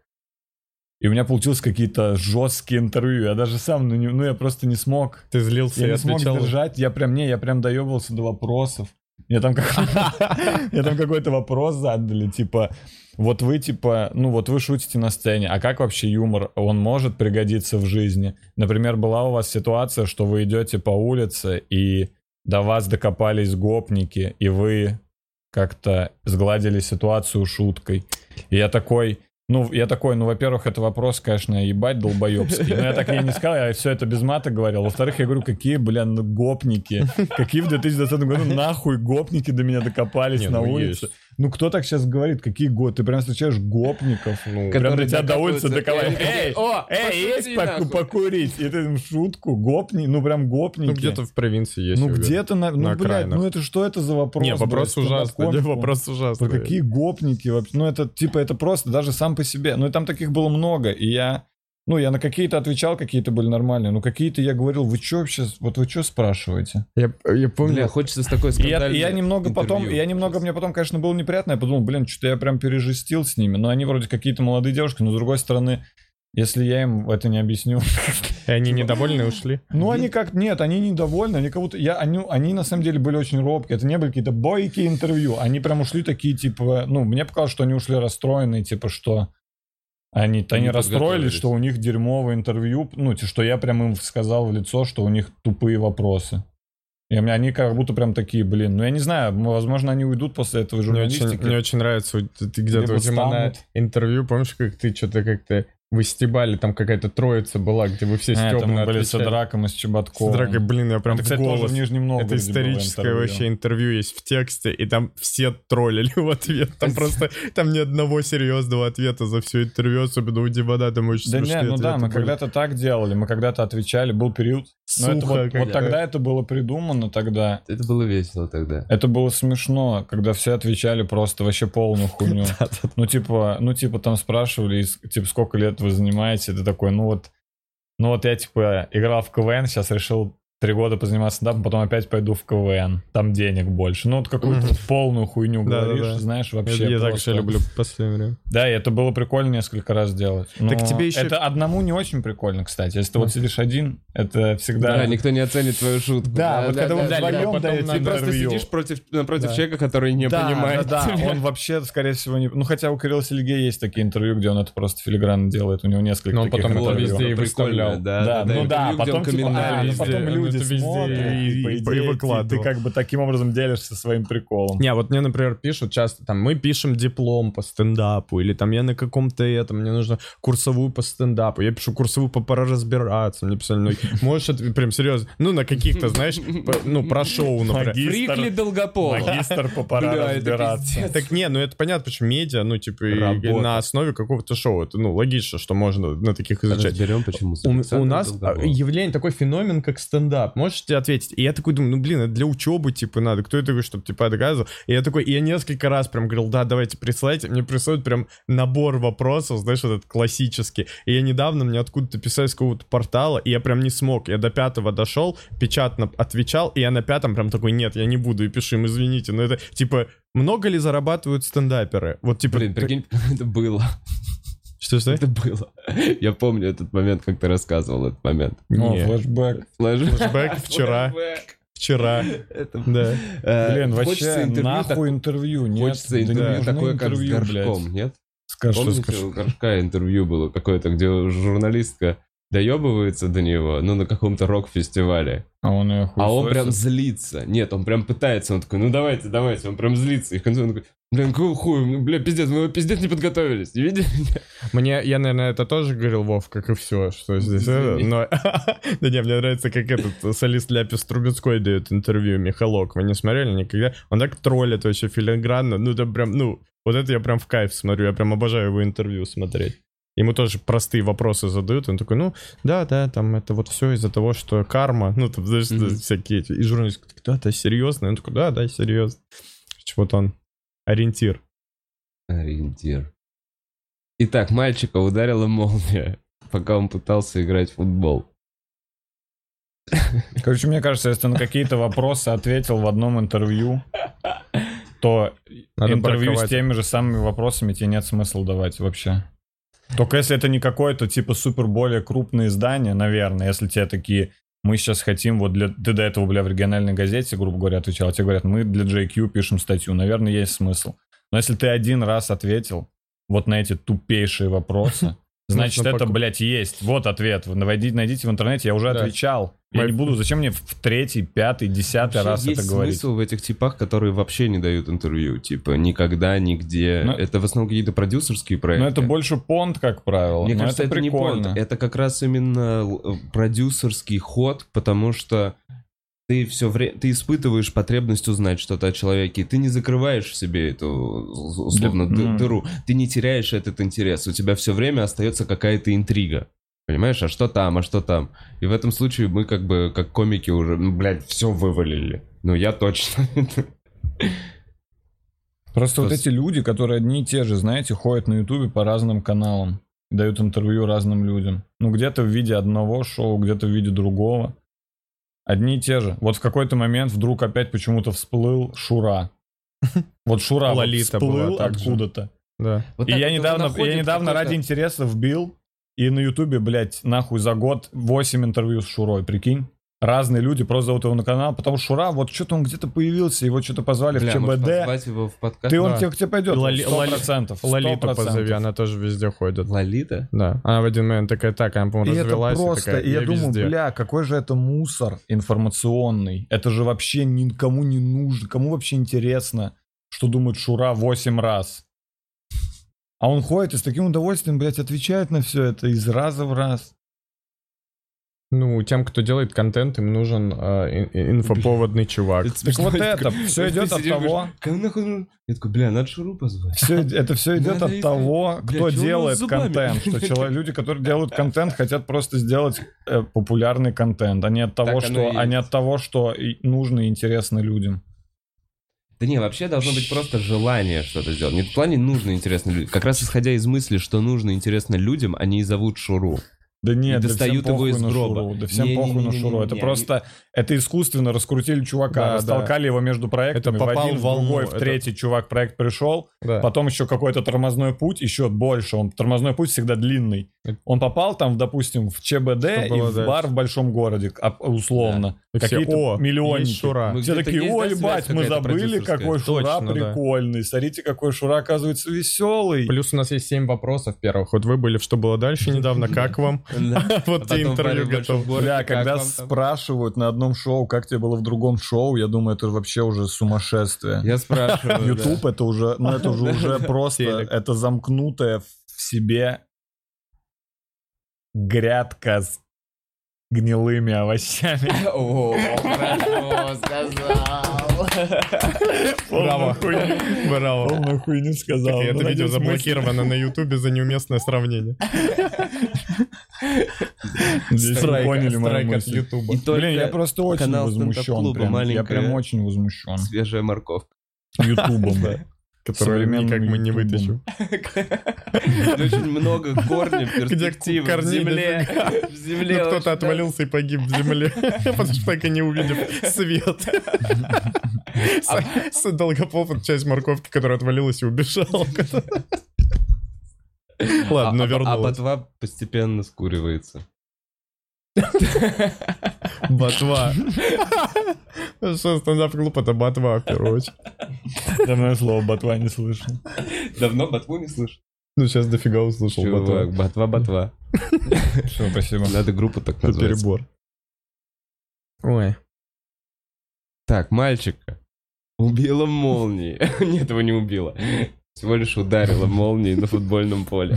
И у меня получилось какие-то жесткие интервью. Я даже сам, ну, не- ну я просто не смог. Ты злился Я не смог отвечал. держать, я прям, не, я прям доебывался до вопросов. Мне там, как... [laughs] Мне там какой-то вопрос задали, типа, вот вы, типа, ну вот вы шутите на сцене, а как вообще юмор, он может пригодиться в жизни? Например, была у вас ситуация, что вы идете по улице, и до вас докопались гопники, и вы как-то сгладили ситуацию шуткой. И я такой, ну, я такой, ну, во-первых, это вопрос, конечно, ебать долбоебский. Но я так ей не сказал, я все это без мата говорил. Во-вторых, я говорю, какие, блин, ну, гопники. Какие в 2020 году нахуй гопники до меня докопались Не, на ну, улице. есть. Ну кто так сейчас говорит? Какие годы? Ты прям встречаешь гопников. Ну, Прям до тебя доковать. и они Эй, «О, эй, есть поку- нахуй». покурить? И ты им шутку, гопни, ну прям гопники. ну, где-то в провинции есть. Ну где-то, на, ну на блядь, окраинах. ну это что это за вопрос? Не, вопрос блядь, ужасный. Не, вопрос ужасный. Про какие гопники вообще? Ну, это, типа, это просто даже сам по себе. Ну, и там таких было много, и я... Ну, я на какие-то отвечал, какие-то были нормальные, но какие-то я говорил, вы что вообще, вот вы что спрашиваете? Я, я помню, Бля, хочется с такой И я, и я немного потом, интервью. и я немного, мне потом, конечно, было неприятно, я подумал, блин, что-то я прям пережестил с ними, но они вроде какие-то молодые девушки, но с другой стороны, если я им это не объясню, [laughs] и они недовольны и ушли. ну они как, нет, они недовольны, они как будто, я, они, они на самом деле были очень робкие, это не были какие-то бойкие интервью, они прям ушли такие, типа, ну, мне показалось, что они ушли расстроенные, типа, что они, они Не расстроились, что у них дерьмовое интервью, ну, что я прям им сказал в лицо, что у них тупые вопросы. И они как будто прям такие, блин, ну я не знаю, возможно, они уйдут после этого Мне очень, журналистики. мне очень нравится, ты где-то у Тимона станут. интервью, помнишь, как ты что-то как-то вы стебали, там какая-то троица была, где вы все А, это стебно мы были с отвечали. Адраком и с Чеботковым. С дракой, блин, я прям Это, в кстати, тоже голос. в Нижнем Новгороде Это историческое интервью. вообще интервью есть в тексте, и там все троллили в ответ. Там просто, там ни одного серьезного ответа за все интервью, особенно у Дивана, там очень Да нет, ну да, мы когда-то так делали, мы когда-то отвечали, был период. Но это Сухо, вот, тогда это было придумано, тогда. Это было весело тогда. Это было смешно, когда все отвечали просто вообще полную хуйню. [laughs] Ну типа, ну типа там спрашивали, типа сколько лет вы занимаетесь, это такой, ну вот, ну вот я типа играл в КВН, сейчас решил три года позаниматься стендапом, потом опять пойду в КВН, там денег больше. Ну вот какую-то полную хуйню Да-да-да. говоришь, знаешь, Я, вообще я так просто- еще люблю в последнее время. Да, и это было прикольно несколько раз делать. Но Так тебе еще- Это одному не очень прикольно, кстати. Если ты вот сидишь один, это всегда... Да, никто не оценит твою шутку. Да, вот когда вы да, вдвоем даете Ты просто сидишь против, напротив Да. человека, который не да, понимает. Да, да, он вообще, скорее всего, не... Ну, хотя у Кирилла Сельгея есть такие интервью, где он это просто филигранно делает. У него несколько Но он таких потом было интервью. везде и выставлял. Да, Да, да, ну да, потом, типа, а, ну, потом он люди это везде смотрят, и- и, по и идее, ты- ты как бы таким образом делишься своим приколом. Не, вот мне, например, пишут часто, там, мы пишем диплом по стендапу, или там я на каком-то этом, мне нужно курсовую по стендапу, я пишу курсовую по пора разбираться, мне писали многие, [laughs] можешь, это прям серьезно, ну, на каких-то, знаешь, по- ну, про шоу, например. Магистр. Фрикли Долгопол. Магистр по пора [laughs] Бля, разбираться. Так не, ну это понятно, почему медиа, ну типа и- на основе какого-то шоу, это ну логично, что можно на таких изучать. Разберем, почему. У, нас а, явление такой феномен, как стендап. Можете ответить? И я такой думаю, ну блин, это для учебы типа надо. Кто это чтобы типа доказывал? И я такой, и я несколько раз прям говорил, да, давайте присылайте. Мне присылают прям набор вопросов, знаешь, этот классический. И я недавно мне откуда-то писали с какого-то портала, и я прям не смог. Я до пятого дошел, печатно отвечал, и я на пятом прям такой, нет, я не буду, и пишу им, извините, но это типа, много ли зарабатывают стендаперы? Вот типа... Блин, прикинь, [laughs] это было. Что, что? Это было. [laughs] Я помню этот момент, как ты рассказывал этот момент. О, Не. флешбэк. Флэшбэк [laughs] вчера. Флэшбэк. Вчера. Это- Да. Э, Блин, вообще, интервью нахуй так- интервью, нет? Хочется Да интервью нужны такое, как с интервью, горшком, блядь. нет? Скажи, Помните, у Горшка интервью было какое-то, где журналистка доебывается до него, ну, на каком-то рок-фестивале. А он ее А он прям злится. Нет, он прям пытается. Он такой, ну давайте, давайте. Он прям злится. И в конце он такой, блин, какого хуя? Ну, Бля, пиздец, мы пиздец не подготовились. Не видели? Мне, я, наверное, это тоже говорил, Вов, как и все, что здесь это, но... [laughs] Да не, мне нравится, как этот солист Ляпис Трубецкой дает интервью, Михалок. Вы не смотрели никогда? Он так троллит вообще филигранно. Ну, это прям, ну, вот это я прям в кайф смотрю. Я прям обожаю его интервью смотреть. Ему тоже простые вопросы задают, он такой, ну, да, да, там это вот все из-за того, что карма, ну, там, знаешь, Мгм. всякие эти. И журналист говорит, да, да, серьезно? Он такой, да, да, серьезно. Вот он, ориентир. Ориентир. Итак, мальчика ударила молния, [laughs] пока он пытался играть в футбол. [laughs] Короче, мне кажется, если на какие-то вопросы ответил в одном интервью, то Надо интервью браковать. с теми же самыми вопросами тебе нет смысла давать вообще. Только если это не какое-то типа супер более крупное издание, наверное, если тебе такие, мы сейчас хотим, вот для, ты до этого, бля, в региональной газете, грубо говоря, отвечал, а тебе говорят, мы для JQ пишем статью, наверное, есть смысл. Но если ты один раз ответил вот на эти тупейшие вопросы, значит, это, поку- блядь, есть. Вот ответ. Найдите, найдите в интернете, я уже Да. отвечал. Я Мой- не буду, зачем мне в третий, пятый, десятый Вообще раз есть это говорить? смысл в этих типах, которые вообще не дают интервью. Типа, никогда, нигде. Ну, это в основном какие-то продюсерские проекты. Но это больше понт, как правило. Мне Но кажется, это, не прикольно. понт. Это как раз именно продюсерский ход, потому что ты все время, ты испытываешь потребность узнать что-то о человеке, ты не закрываешь в себе эту, условно, ну. дыру, ты не теряешь этот интерес, у тебя все время остается какая-то интрига. Понимаешь, а что там, а что там? И в этом случае мы как бы, как комики уже, ну, блядь, все вывалили. Ну, я точно. Просто вот эти люди, которые одни и те же, знаете, ходят на Ютубе по разным каналам, дают интервью разным людям. Ну, где-то в виде одного шоу, где-то в виде другого. Одни и те же. Вот в какой-то момент вдруг опять почему-то всплыл Шура. [laughs] Вот Шура вот всплыл откуда-то. Да. Вот И я недавно, я недавно ради интереса вбил, и на Ютубе, блядь, нахуй за год 8 интервью с Шурой, прикинь. Разные люди просто зовут его на канал, потому что Шура, вот что-то он где-то появился, его что-то позвали Бля, в ЧБД. его в подкаст? Ты он тебе, к тебе пойдет, Лоли- сто Лоли- процентов. Лолиту 100%. позови, она тоже везде ходит. Лолита? Да. Она в один момент такая, так, она, И по-моему, это развелась. и просто, такая, и я, думаю, везде. бля, какой же это мусор информационный. Это же вообще никому не нужно, кому вообще интересно, что думает Шура 8 раз. А он ходит и с таким удовольствием, блядь, отвечает на все это из раза в раз. Ну, тем, кто делает контент, им нужен э, ин- инфоповодный чувак. Так вот это, все идет от того? Я такой, бля, надо Шуру позвать. все, это все идет от того, кто делает контент. Что [laughs] человек, люди, которые делают контент, хотят просто сделать э, популярный контент, а не от того, что, а не от того, что нужно и интересно людям. Да не, вообще должно быть просто желание что-то сделать. Не в плане нужно интересно людям. Как раз исходя из мысли, что нужно интересно людям, они и зовут Шуру. Да нет, да достают всем его из на гроба. Шуру, да всем похуй на Не-не-не-не-не-не, Шуру. Это просто, это искусственно раскрутили чувака, Да, растолкали его между проектами, Это в попал один, в в волну, другой, в это- третий чувак проект пришел, Да. потом еще какой-то тормозной путь, еще больше, он тормозной путь всегда длинный. Он попал там, допустим, в ЧБД Что и в дальше? бар в большом городе, а- условно. Все, Какие-то «О, миллионники. Шура». Все такие, да, связь ебать, мы забыли, продюсерская?» какой Шура да. прикольный. Смотрите, какой Шура, оказывается, веселый. Плюс у нас есть 7 вопросов первых. Вот вы были в «Что было дальше» недавно, как вам? [laughs] Вот А тебе интервью готов. Бля, когда спрашивают на одном шоу, как тебе было в другом шоу, я думаю, это вообще уже сумасшествие. Я спрашиваю. YouTube это уже, ну это же уже [laughs] просто, это замкнутая в себе грядка с гнилыми овощами. [laughs] О, хорошо сказал. [laughs] Браво. Браво. Полную хуйню сказал. Это видео заблокировано на Ютубе за неуместное сравнение. Поняли страйк от. Ютуба. Блин, я просто очень возмущен. Я прям очень возмущен. свежая морковка. Ютубом. [laughs] Который Современным никак мы не вытащим. [laughs] Очень много [laughs] корней, перспектив в земле. [laughs] В земле Ну, кто-то отвалился и погиб в земле, потому что так и не увидев свет. Это часть морковки, которая отвалилась и убежала. Ладно, А- а- А вернулась. ботва постепенно скуривается. Ботва. [laughs] Что, стендап-клуб это ботва, в первую очередь. Давно я слово ботва не слышал. Давно ботву не слышал? Ну, сейчас дофига услышал ботва. Чувак, ботва-ботва. [laughs] Все, спасибо. Надо группу так Это назвать. перебор. Ой. Так, мальчика убила молнией. [laughs] Нет, его не убила. Всего лишь ударила молнией на футбольном поле.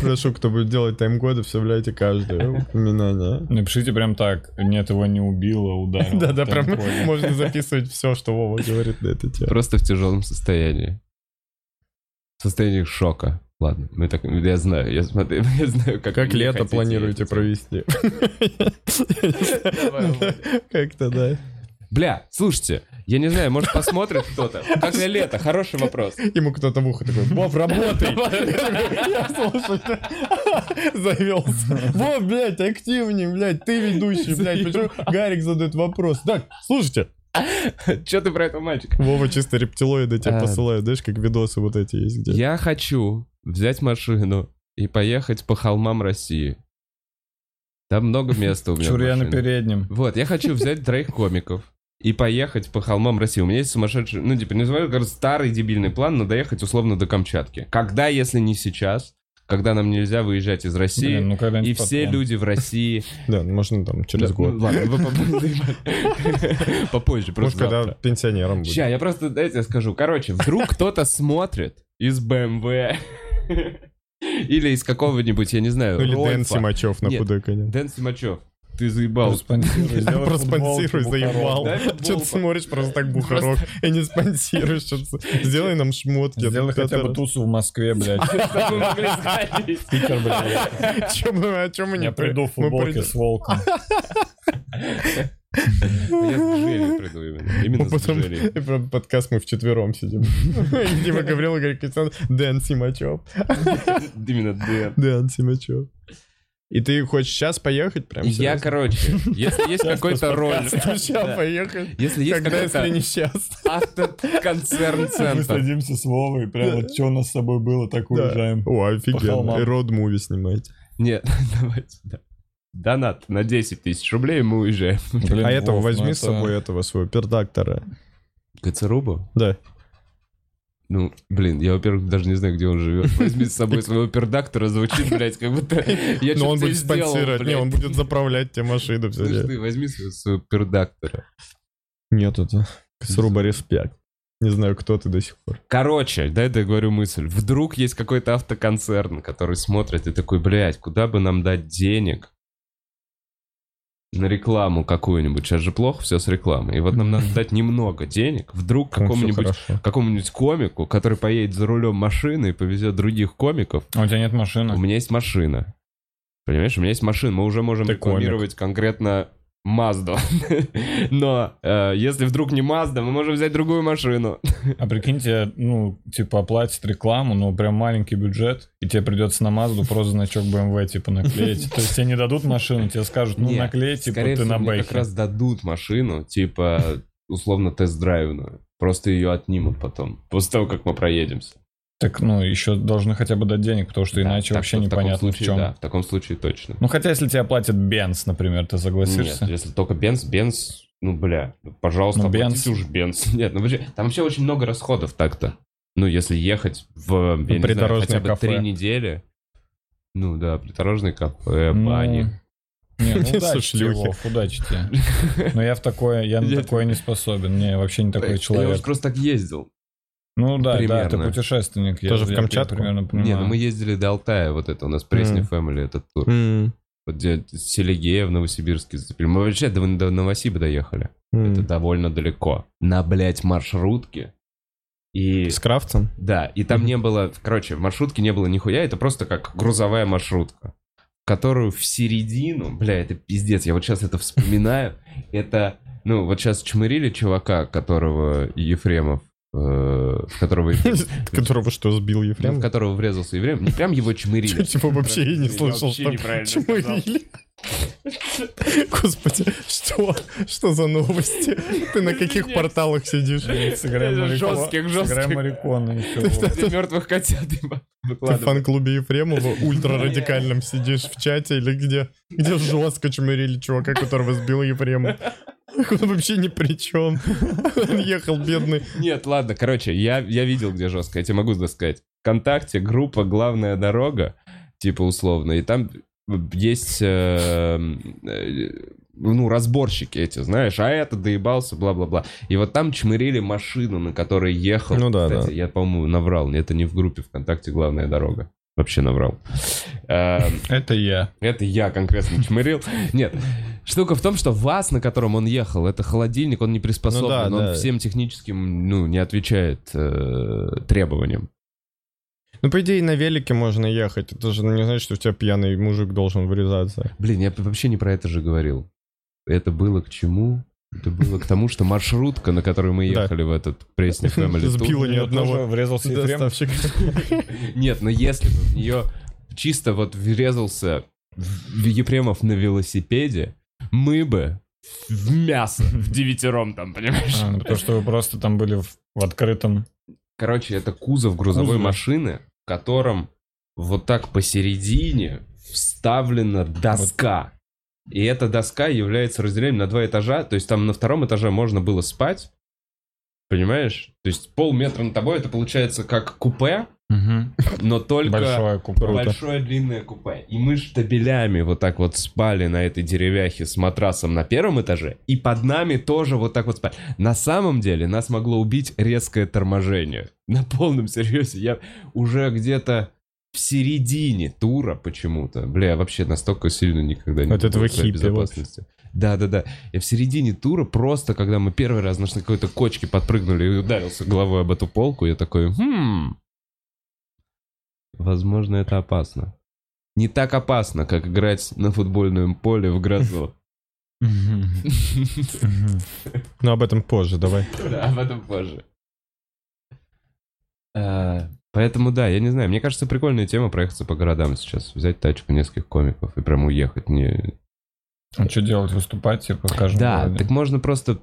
Прошу, кто будет делать тайм-коды, вставляйте каждое упоминание. Напишите прям так. Нет, его не убило, ударило. Да-да, прям [laughs] можно записывать все, что Вова говорит на эту тему. Просто в тяжелом состоянии. В состоянии шока. Ладно, мы так, я знаю, я смотрю, [laughs] я знаю, как Как лето планируете провести? [laughs] Как-то, да. Бля, слушайте, я не знаю, может посмотрит кто-то. Как на лето? Хороший вопрос. Ему кто-то в ухо такой, Вов, работай! Я слушаю, завелся. Вов, блядь, активнее, блядь, ты ведущий, блядь. Почему Гарик задает вопрос? Так, слушайте. Че ты про этого мальчика? Вова чисто рептилоиды тебе А. посылают, знаешь, как видосы вот эти есть где. Я хочу взять машину и поехать по холмам России. Там много места у меня. в Чур я на переднем. Вот, я хочу взять троих комиков и поехать по холмам России. У меня есть сумасшедший, ну, типа, не как старый дебильный план, но доехать условно до Камчатки. Когда, если не сейчас, когда нам нельзя выезжать из России, Блин, ну и все потом. люди в России... [laughs] Да, можно там через год. ну, Ладно, попозже. Просто когда пенсионером будет. Ща, я просто, дайте я скажу. Короче, вдруг кто-то смотрит из БМВ [laughs] или из какого-нибудь, я не знаю, Ну или Дэн. Симачев на худой конец. Дэн Симачев. Ты заебал. Проспонсируй, заебал. Что ты смотришь просто так бухарок и не спонсируешь? что-то. Сделай нам шмотки. Сделай хотя бы тусу в Москве, блядь. [laughs] Питер, блядь. Чем мы, о чем мы не Я приду в футболке с волком. [laughs] Я с приду именно. Именно с потом про подкаст мы вчетвером сидим. [laughs] Дима Гаврил и Гарри Кристиан. Дэн Симачев. Именно Дэн. Дэн Симачев. И ты хочешь сейчас поехать прям? Я, серьезно? короче, если есть какой-то роль, Сейчас поехать. если есть Когда, если не сейчас? автоконцерн Мы центр, садимся с Вовой, прям вот что у нас с собой было, так уезжаем. О, офигенно. И род-муви снимаете. нет, [laughs] давайте, да. Донат на 10 тысяч рублей, мы уезжаем. Блин, А этого возьми ну с собой, этого своего пердактора. КЦРУБу? Да. Ну, блин, я, во-первых, даже не знаю, где он живет. Возьми с собой своего пердактора, звучит, блядь, как будто я [laughs] Но он что-то будет спонсировать. Не, он будет заправлять тебе машину. ты возьми своего, своего пердактора. Нет, это Сруба респект. Не знаю, кто ты до сих пор. Короче, дай я говорю мысль. Вдруг есть какой-то автоконцерн, который смотрит и такой, блядь, куда бы нам дать денег на рекламу какую-нибудь? Сейчас же плохо все с рекламой. И вот нам надо дать немного денег. Вдруг какому-нибудь какому-нибудь комику, который поедет за рулем машины и повезет других комиков. А у тебя нет У машины? меня есть машина. Понимаешь, у меня есть машина. Мы уже можем Ты рекламировать конкретно Мазду. [laughs] Но э, если вдруг не Мазда, мы можем взять другую машину. А прикиньте, ну, типа, оплатить рекламу, ну, прям маленький бюджет, и тебе придется на Мазду просто значок BMW, типа, наклеить. То есть тебе не дадут машину, тебе скажут, ну, наклей, типа, ты на бэхе. как раз дадут машину, типа, условно, тест-драйвную. Просто ее отнимут потом, после того, как мы проедемся. Так, ну, еще должны хотя бы дать денег, потому что Да, иначе так вообще что в непонятно в случае, чем. Да, в таком случае точно. Ну, хотя, если тебе платят Бенц, например, ты согласишься? Нет, если только Бенз, Бенз, ну, бля, пожалуйста, Ну, Benz. уже Бенз. Нет, ну, подожди, там вообще очень много расходов так-то. Ну, если ехать в, я не знаю, хотя бы кафе. три недели, ну, да, придорожный кафе, Ну, бани. Не, ну [laughs] удачи тебе. Вов, удачи тебе. [laughs] Но я в такое, я на Я- такое не способен. Не, вообще не такой Я человек. уже просто так ездил. Ну да, да, ты примерно. путешественник. я- Тоже в я Камчатку? примерно Не, понимаю. ну мы ездили до Алтая, вот это у нас Мгм. Family, этот тур. М, Вот где Селигея в Новосибирске зацепили. Мы вообще до, до Новосиба доехали. м. Это довольно далеко. На, блядь, маршрутке. И... С крафтом? Да, и там не было... Короче, в маршрутке не было нихуя. Это просто как грузовая маршрутка. в Которую в середину... Бля, это пиздец. Я вот сейчас это вспоминаю. [laughs] Это... Ну, вот сейчас чмырили чувака, которого Ефремов... э, в которого... [laughs] Которого что, сбил ну, в Ефрем? которого врезался Ефремов. Не прям его [laughs] чмырили. Типа вообще я не слышал, что чмырили. Господи, что? Что за новости? Ты на каких порталах сидишь? Жестких, жестких. Марикона еще. Мертвых котят Ты в фан-клубе Ефремова ультрарадикальном сидишь в чате или где? Где жестко чмырили чувака, которого сбил Ефремов? Он вообще ни при чем. Он ехал бедный. Нет, ладно, короче, я, я видел, где жестко, я тебе могу сказать. Вконтакте группа «Главная дорога», типа условно, и там есть, э, э, ну, разборщики эти, знаешь, а это доебался, бла-бла-бла. И вот там чмырили машину, на которой ехал. Ну да, Кстати, да. я, по-моему, наврал, это не в группе ВКонтакте «Главная дорога». Вообще наврал. Э, [laughs] Это я. Это я конкретно чмырил. Нет. Штука в том, что ВАЗ, на котором он ехал, это холодильник, он не приспособлен, Ну да, он да. всем техническим, ну, не отвечает э, требованиям. Ну, по идее, на велике можно ехать. Это же не значит, что у тебя пьяный мужик должен врезаться. Блин, я вообще не про это же говорил. Это было к чему? Это было к тому, что маршрутка, на которой мы Да. ехали в этот Family Tour- Сбила ни одного врезался Ефрем. доставщика. Нет, но если бы в нее чисто вот врезался в Ефремов на велосипеде, мы бы в мясо, в девятером там, понимаешь? А, ну, потому что вы просто там были в, в открытом. Короче, это кузов грузовой Кузов. машины, котором вот так посередине вставлена доска. И эта доска является разделением на два этажа. То есть там на втором этаже можно было спать. Понимаешь? То есть полметра над тобой это получается как купе, но только Большое купе. большое длинное купе. И мы штабелями вот так вот спали на этой деревяхе с матрасом на первом этаже, и под нами тоже вот так вот спали. На самом деле нас могло убить резкое торможение. [laughs] На полном серьезе. Я уже где-то в середине тура почему-то. Бля, я вообще настолько сильно никогда не Вот это думал вы о своей хиппи безопасности. Да, да, да. И в середине тура просто, когда мы первый раз на какой-то кочке подпрыгнули и ударился головой об эту полку, я такой, хм, возможно, это опасно. Не так опасно, как играть на футбольном поле в грозу. Но об этом позже, давай. Да, об этом позже. А, Поэтому да, я не знаю. Мне кажется, прикольная тема проехаться по городам сейчас. Взять тачку нескольких комиков и прям уехать. Не... А что делать? Выступать, типа, в каждом Да, городе? так можно просто...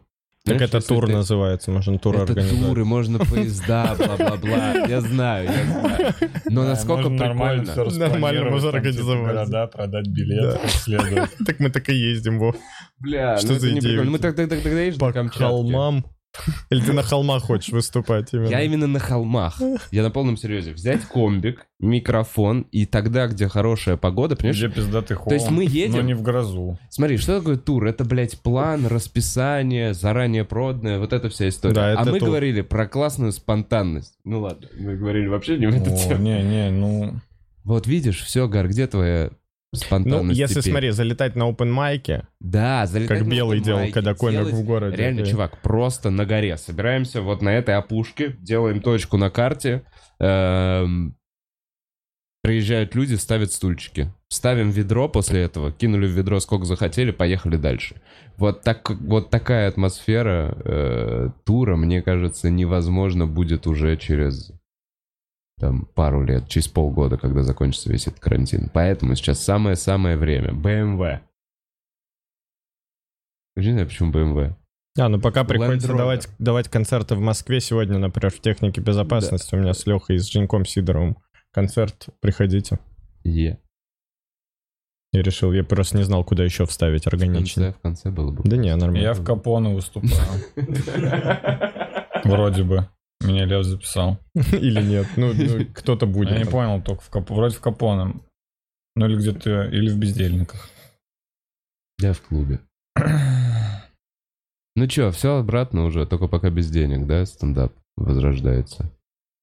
Так Знаешь, это тур ты- называется, можно тур Это организовать. туры, можно поезда, бла-бла-бла. Я знаю, я знаю. Но Да, насколько можно нормально прикольно. все Нормально можно организовать. города, продать билеты, Да. Так мы так и ездим, Вов. Бля, Что ну это за не идея Мы тебя? тогда тогда едешь По холмам. [laughs] Или ты на холмах хочешь выступать именно? Я именно на холмах. Я на полном серьезе. Взять комбик, микрофон, и тогда, где хорошая погода, понимаешь? Где пиздатый холм. То есть мы едем- Но не в грозу. Смотри, что такое тур? Это, блядь, план, расписание, заранее проданное, вот эта вся история. Да, а мы тур. говорили про классную спонтанность. Ну ладно, мы говорили вообще не в эту тему. не, не, ну... Вот видишь, все, Гар, где твоя Ну, спонтанность если, теперь? смотри, залетать на open майке, Да, залетать как на Белый делал, когда комик делать- в городе. Реально, Да. чувак, просто на горе. Собираемся вот на этой опушке, делаем точку на карте. эм, Приезжают люди, ставят стульчики. Ставим ведро после этого, кинули в ведро сколько захотели, поехали дальше. Вот, так, вот такая атмосфера э, тура, мне кажется, невозможно будет уже через там, пару лет, через полгода, когда закончится весь этот карантин. Поэтому сейчас самое-самое время. BMW. Я не знаю, почему BMW. А, ну пока Land приходится Rover. давать, давать концерты в Москве. Сегодня, например, в технике безопасности у меня с Лехой и с Женьком Сидоровым концерт. Приходите. Е. Я решил, я просто не знал, куда еще вставить В конце, органично. в конце было бы. Да не, нормально. Я в Капоне выступал. [laughs] Вроде бы. Меня Лев записал. [laughs] Или нет. Ну, ну, [laughs] кто-то будет. Я не понял, только в Кап... вроде в Капоне. Ну или где-то, или в Бездельниках. Я в клубе. [clears throat] Ну чё, все обратно уже, только пока без денег, да, стендап возрождается.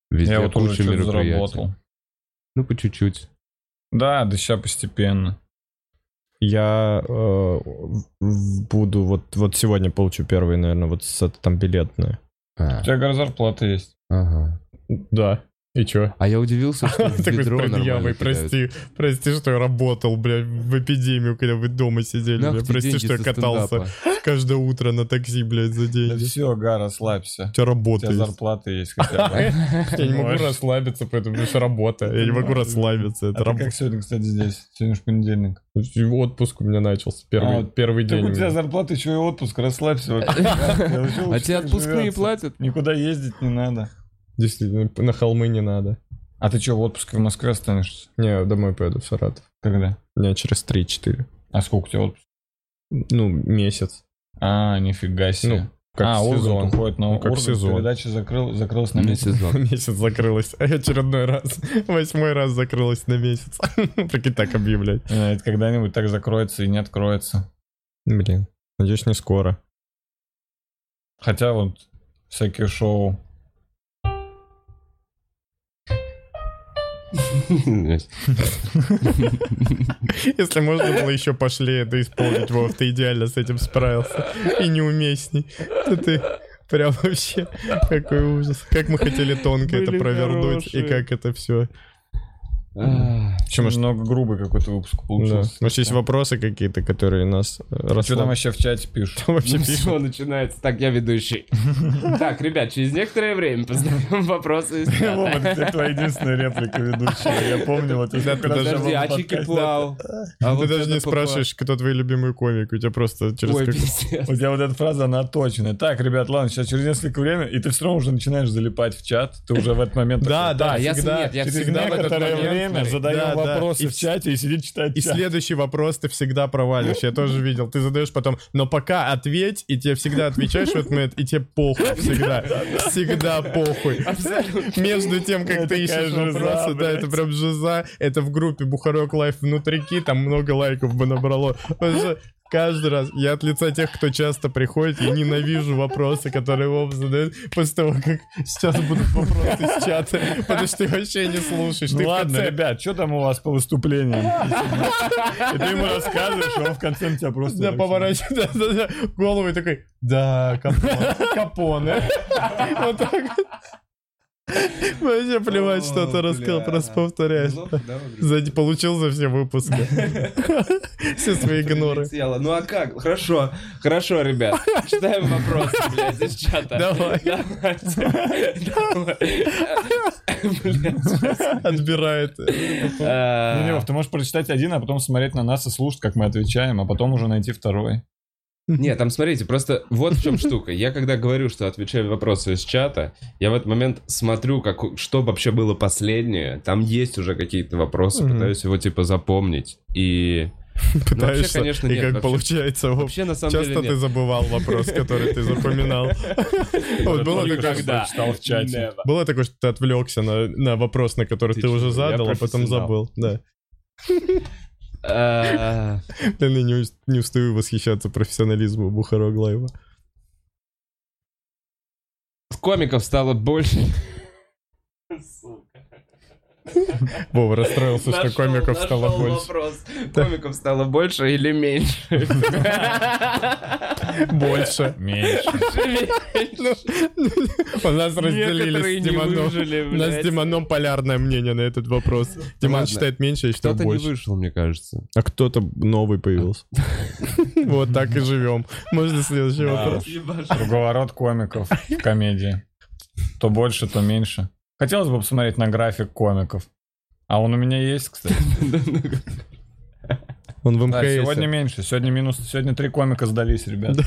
Везде Я вот уже куча мероприятий. заработал. Ну, по чуть-чуть. Да, да сейчас постепенно. Я э, буду, вот, вот сегодня получу первый, наверное, вот с там билетное. А, У тебя, говорю, зарплата есть. ага. Да. И чё? А я удивился, что [laughs] в Такой с ведро нормально предъявой, кидают. прости, прости, что я работал, бля, в эпидемию, когда вы дома сидели, Нах бля, прости, деньги что я катался каждое утро на такси, блядь, за Да деньги. все, Га, расслабься. У тебя У работа тебя есть. зарплата есть хотя бы. [laughs] Я не могу расслабиться, поэтому что работа. Я не могу расслабиться, А это ты работа. как сегодня, кстати, здесь? Сегодня же понедельник. Отпуск у меня начался, первый, А, день. у у тебя зарплата, еще и отпуск, расслабься. [laughs] А тебе отпускные платят? Никуда ездить не надо. Действительно, на холмы не надо. А ты что, в отпуске в Москве останешься? Не, домой поеду в Саратов. Когда? Дня через 3-4. А сколько у тебя отпуск? Ну, месяц. А, нифига себе. Ну, как а, сезон. Ургант уходит на Ну, как Ургант, сезон. передача закрыл, закрылась на месяц. сезон. Месяц закрылась. [laughs] Очередной раз. [laughs] Восьмой раз закрылась на месяц. [laughs] Прикинь, так объявлять. Э, Это когда-нибудь так закроется и не откроется. Блин. Надеюсь, не скоро. Хотя вот всякие шоу. Если можно было еще пошлее это исполнить, Вов, ты идеально с этим справился. И неуместней. То ты прям вообще какой ужас. Как мы хотели тонко это провернуть, и как это все. Что, может, много грубый какой-то выпуск Да. получился. Может, есть вопросы какие-то, которые нас э, Что там расслаб- вообще в чате пишут? Что вообще [laughs] Ну пишут? все, начинается. Так, я ведущий. [laughs] Так, ребят, через некоторое время познаем [laughs] вопросы из. Вова, это твоя единственная реплика ведущего. Я помню, вот если Да, ты даже- Подожди, а Чики Плау? А Ты даже не спрашиваешь, кто твой любимый комик, у тебя просто через Ой. У тебя вот эта фраза, она точная. Так, ребят, ладно, сейчас через несколько время, и ты все равно уже начинаешь залипать в чат. Ты уже в этот момент... Да, да, я всегда. в этот момент, время задаем Да, да, вопросы и в чате и сидит читать И чат. следующий вопрос ты всегда провалишь. Я тоже видел. Ты задаешь потом, но пока ответь, и тебе всегда отвечаешь в этот момент, и тебе похуй всегда. Всегда похуй. Между тем, как ты ищешь вопросы, да, это прям жиза. Это в группе Бухарок Лайф внутрики, там много лайков бы набрало. Каждый раз. Я от лица тех, кто часто приходит, я ненавижу вопросы, которые Вов задает после того, как сейчас будут вопросы из чата, потому что ты вообще не слушаешь. Ну ты ладно, конце- ребят, что там у вас по выступлениям? [laughs] И ты ему рассказываешь, а он в конце тебя просто... Да, поворачивает голову и такой, да, капоне. [laughs] капоне. [laughs] Вот так вот. Вообще плевать, что ты рассказал, просто повторяешь. Сзади получил за все выпуски. [laughs] Все свои игноры. Съела. Ну а как? Хорошо, хорошо, ребят. Читаем вопросы, блядь, из чата. Давай. Отбирает. Не, Вов, ты можешь прочитать один, а потом смотреть на нас и слушать, как мы отвечаем, а потом уже найти второй. Нет, там смотрите, просто вот в чем штука. Я когда говорю, что отвечаю вопросы из чата, я в этот момент смотрю, как, что вообще было последнее. Там есть уже какие-то вопросы, пытаюсь его типа запомнить. И [laughs] Пытаешься, конечно, и нет, как вообще- получается. Вообще на самом Часто деле ты нет. забывал вопрос, который ты запоминал. [laughs] Вот было такое, читал в чате. Было такое, что ты отвлекся на, на вопрос, на который Ты ты, уже задал, а потом забыл. Да. А, Блин, я не, ус- не устаю восхищаться профессионализму Бухарог Лайва. Комиков стало больше. Вова расстроился, что комиков стало больше. вопрос. Комиков стало больше или меньше? [laughs] Больше. Меньше. У нас разделились с выжили, У нас с блядь. Диманом полярное мнение на этот вопрос. Диман ладно. считает меньше, я считаю Кто-то не больше. вышел, мне кажется. А кто-то новый появился. [laughs] Вот так и живем. Можно следующий вопрос? Круговорот комиков в комедии. То больше, то меньше. Хотелось бы посмотреть на график комиков. А он у меня есть, кстати. Он в Да, МКС. сегодня меньше. Сегодня минус. Сегодня три комика сдались, ребят.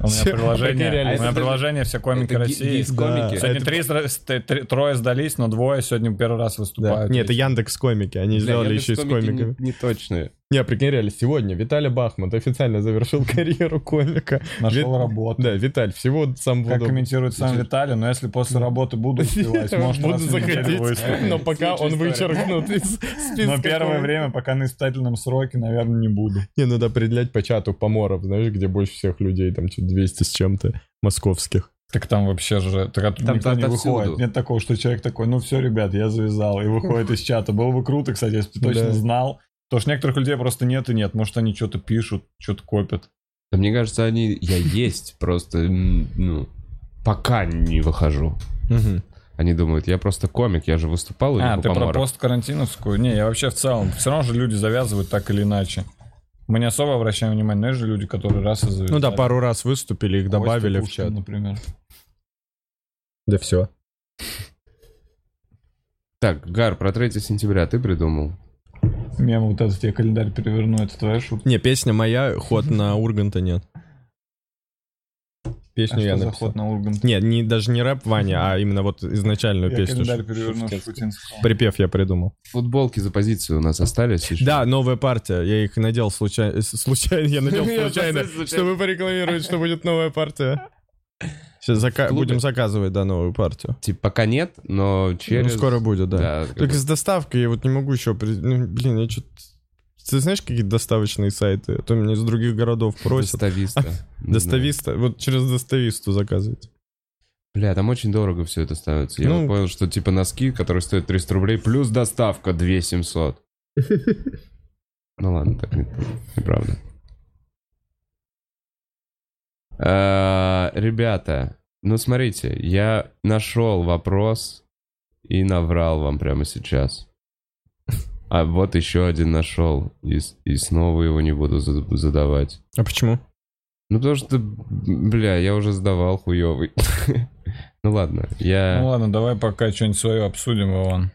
У меня приложение. У меня Это- приложение все комики России. Сегодня трое сдались, но двое сегодня первый раз выступают. Нет, это Яндекс комики. Они сделали еще и с комики комиками. Не, не точные. Не, прикинь, реально, сегодня Виталий Бахмут официально завершил [laughs] карьеру комика. Нашел Ви- работу. Да, Виталь, всего самого Как доброго. комментирует сам Виталий, но если после работы буду [laughs] успевать, может, Буду заходить, но пока он вычеркнут из [laughs] списка. Но первое время, пока на испытательном сроке, наверное, не буду. Не, надо определять по чату поморов, знаешь, где больше всех людей, там что 200 с чем-то московских. Так там вообще же, так оттуда Там никто не отовсюду. выходит. Нет такого, что человек такой, ну все, ребят, я завязал, и выходит из чата. Было бы круто, кстати, если бы ты точно знал. Потому что некоторых людей просто нет и нет. Может, они что-то пишут, что-то копят. Да мне кажется, они... Я есть, просто, ну, пока не выхожу. Они думают, я просто комик, я же выступал А, ты про посткарантиновскую? Не, я вообще в целом. Все равно же люди завязывают так или иначе. Мы не особо обращаем внимание, но есть же люди, которые раз и завязали. Ну да, пару раз выступили, их Костя добавили в чат. например. Да все. Так, Гар, про 3 сентября ты придумал? Мем вот этот, я календарь переверну, это твоя шутка. Не, песня моя, ход на Урганта нет. А Песню я что написал. ход на Ургант? Нет, не, даже не рэп Ваня, а именно вот изначальную Я песню. календарь переверну. Шуфутинского. Припев я придумал. Футболки за позицию у нас остались еще? Да, новая партия. Я их надел случайно. [laughs] Случайно, я надел [laughs] случайно. чтобы порекламировать, что будет новая партия. [laughs] Сейчас зака- будем заказывать, да, новую партию. Типа пока нет, но через... Ну, скоро будет, да. Да, как Только бы с доставкой я вот не могу еще... при- Ну, блин, я что-то... Ты знаешь какие-то доставочные сайты? А то меня из других городов просят. Достависта. [laughs] Не. Достависта. Вот через достависту заказывать. Бля, там очень дорого все это ставится. Я Ну- вот понял, что типа носки, которые стоят 300 рублей, плюс доставка 2700. [laughs] Ну ладно, так не- неправда. А, Ребята, ну смотрите, я нашел вопрос и наврал вам прямо сейчас. А вот еще один нашел, и, и снова его не буду за- задавать. А почему? Ну потому что, бля, я уже задавал хуёвый. [laughs] Ну ладно, Ну я... ладно, давай пока что-нибудь свое обсудим, Иван.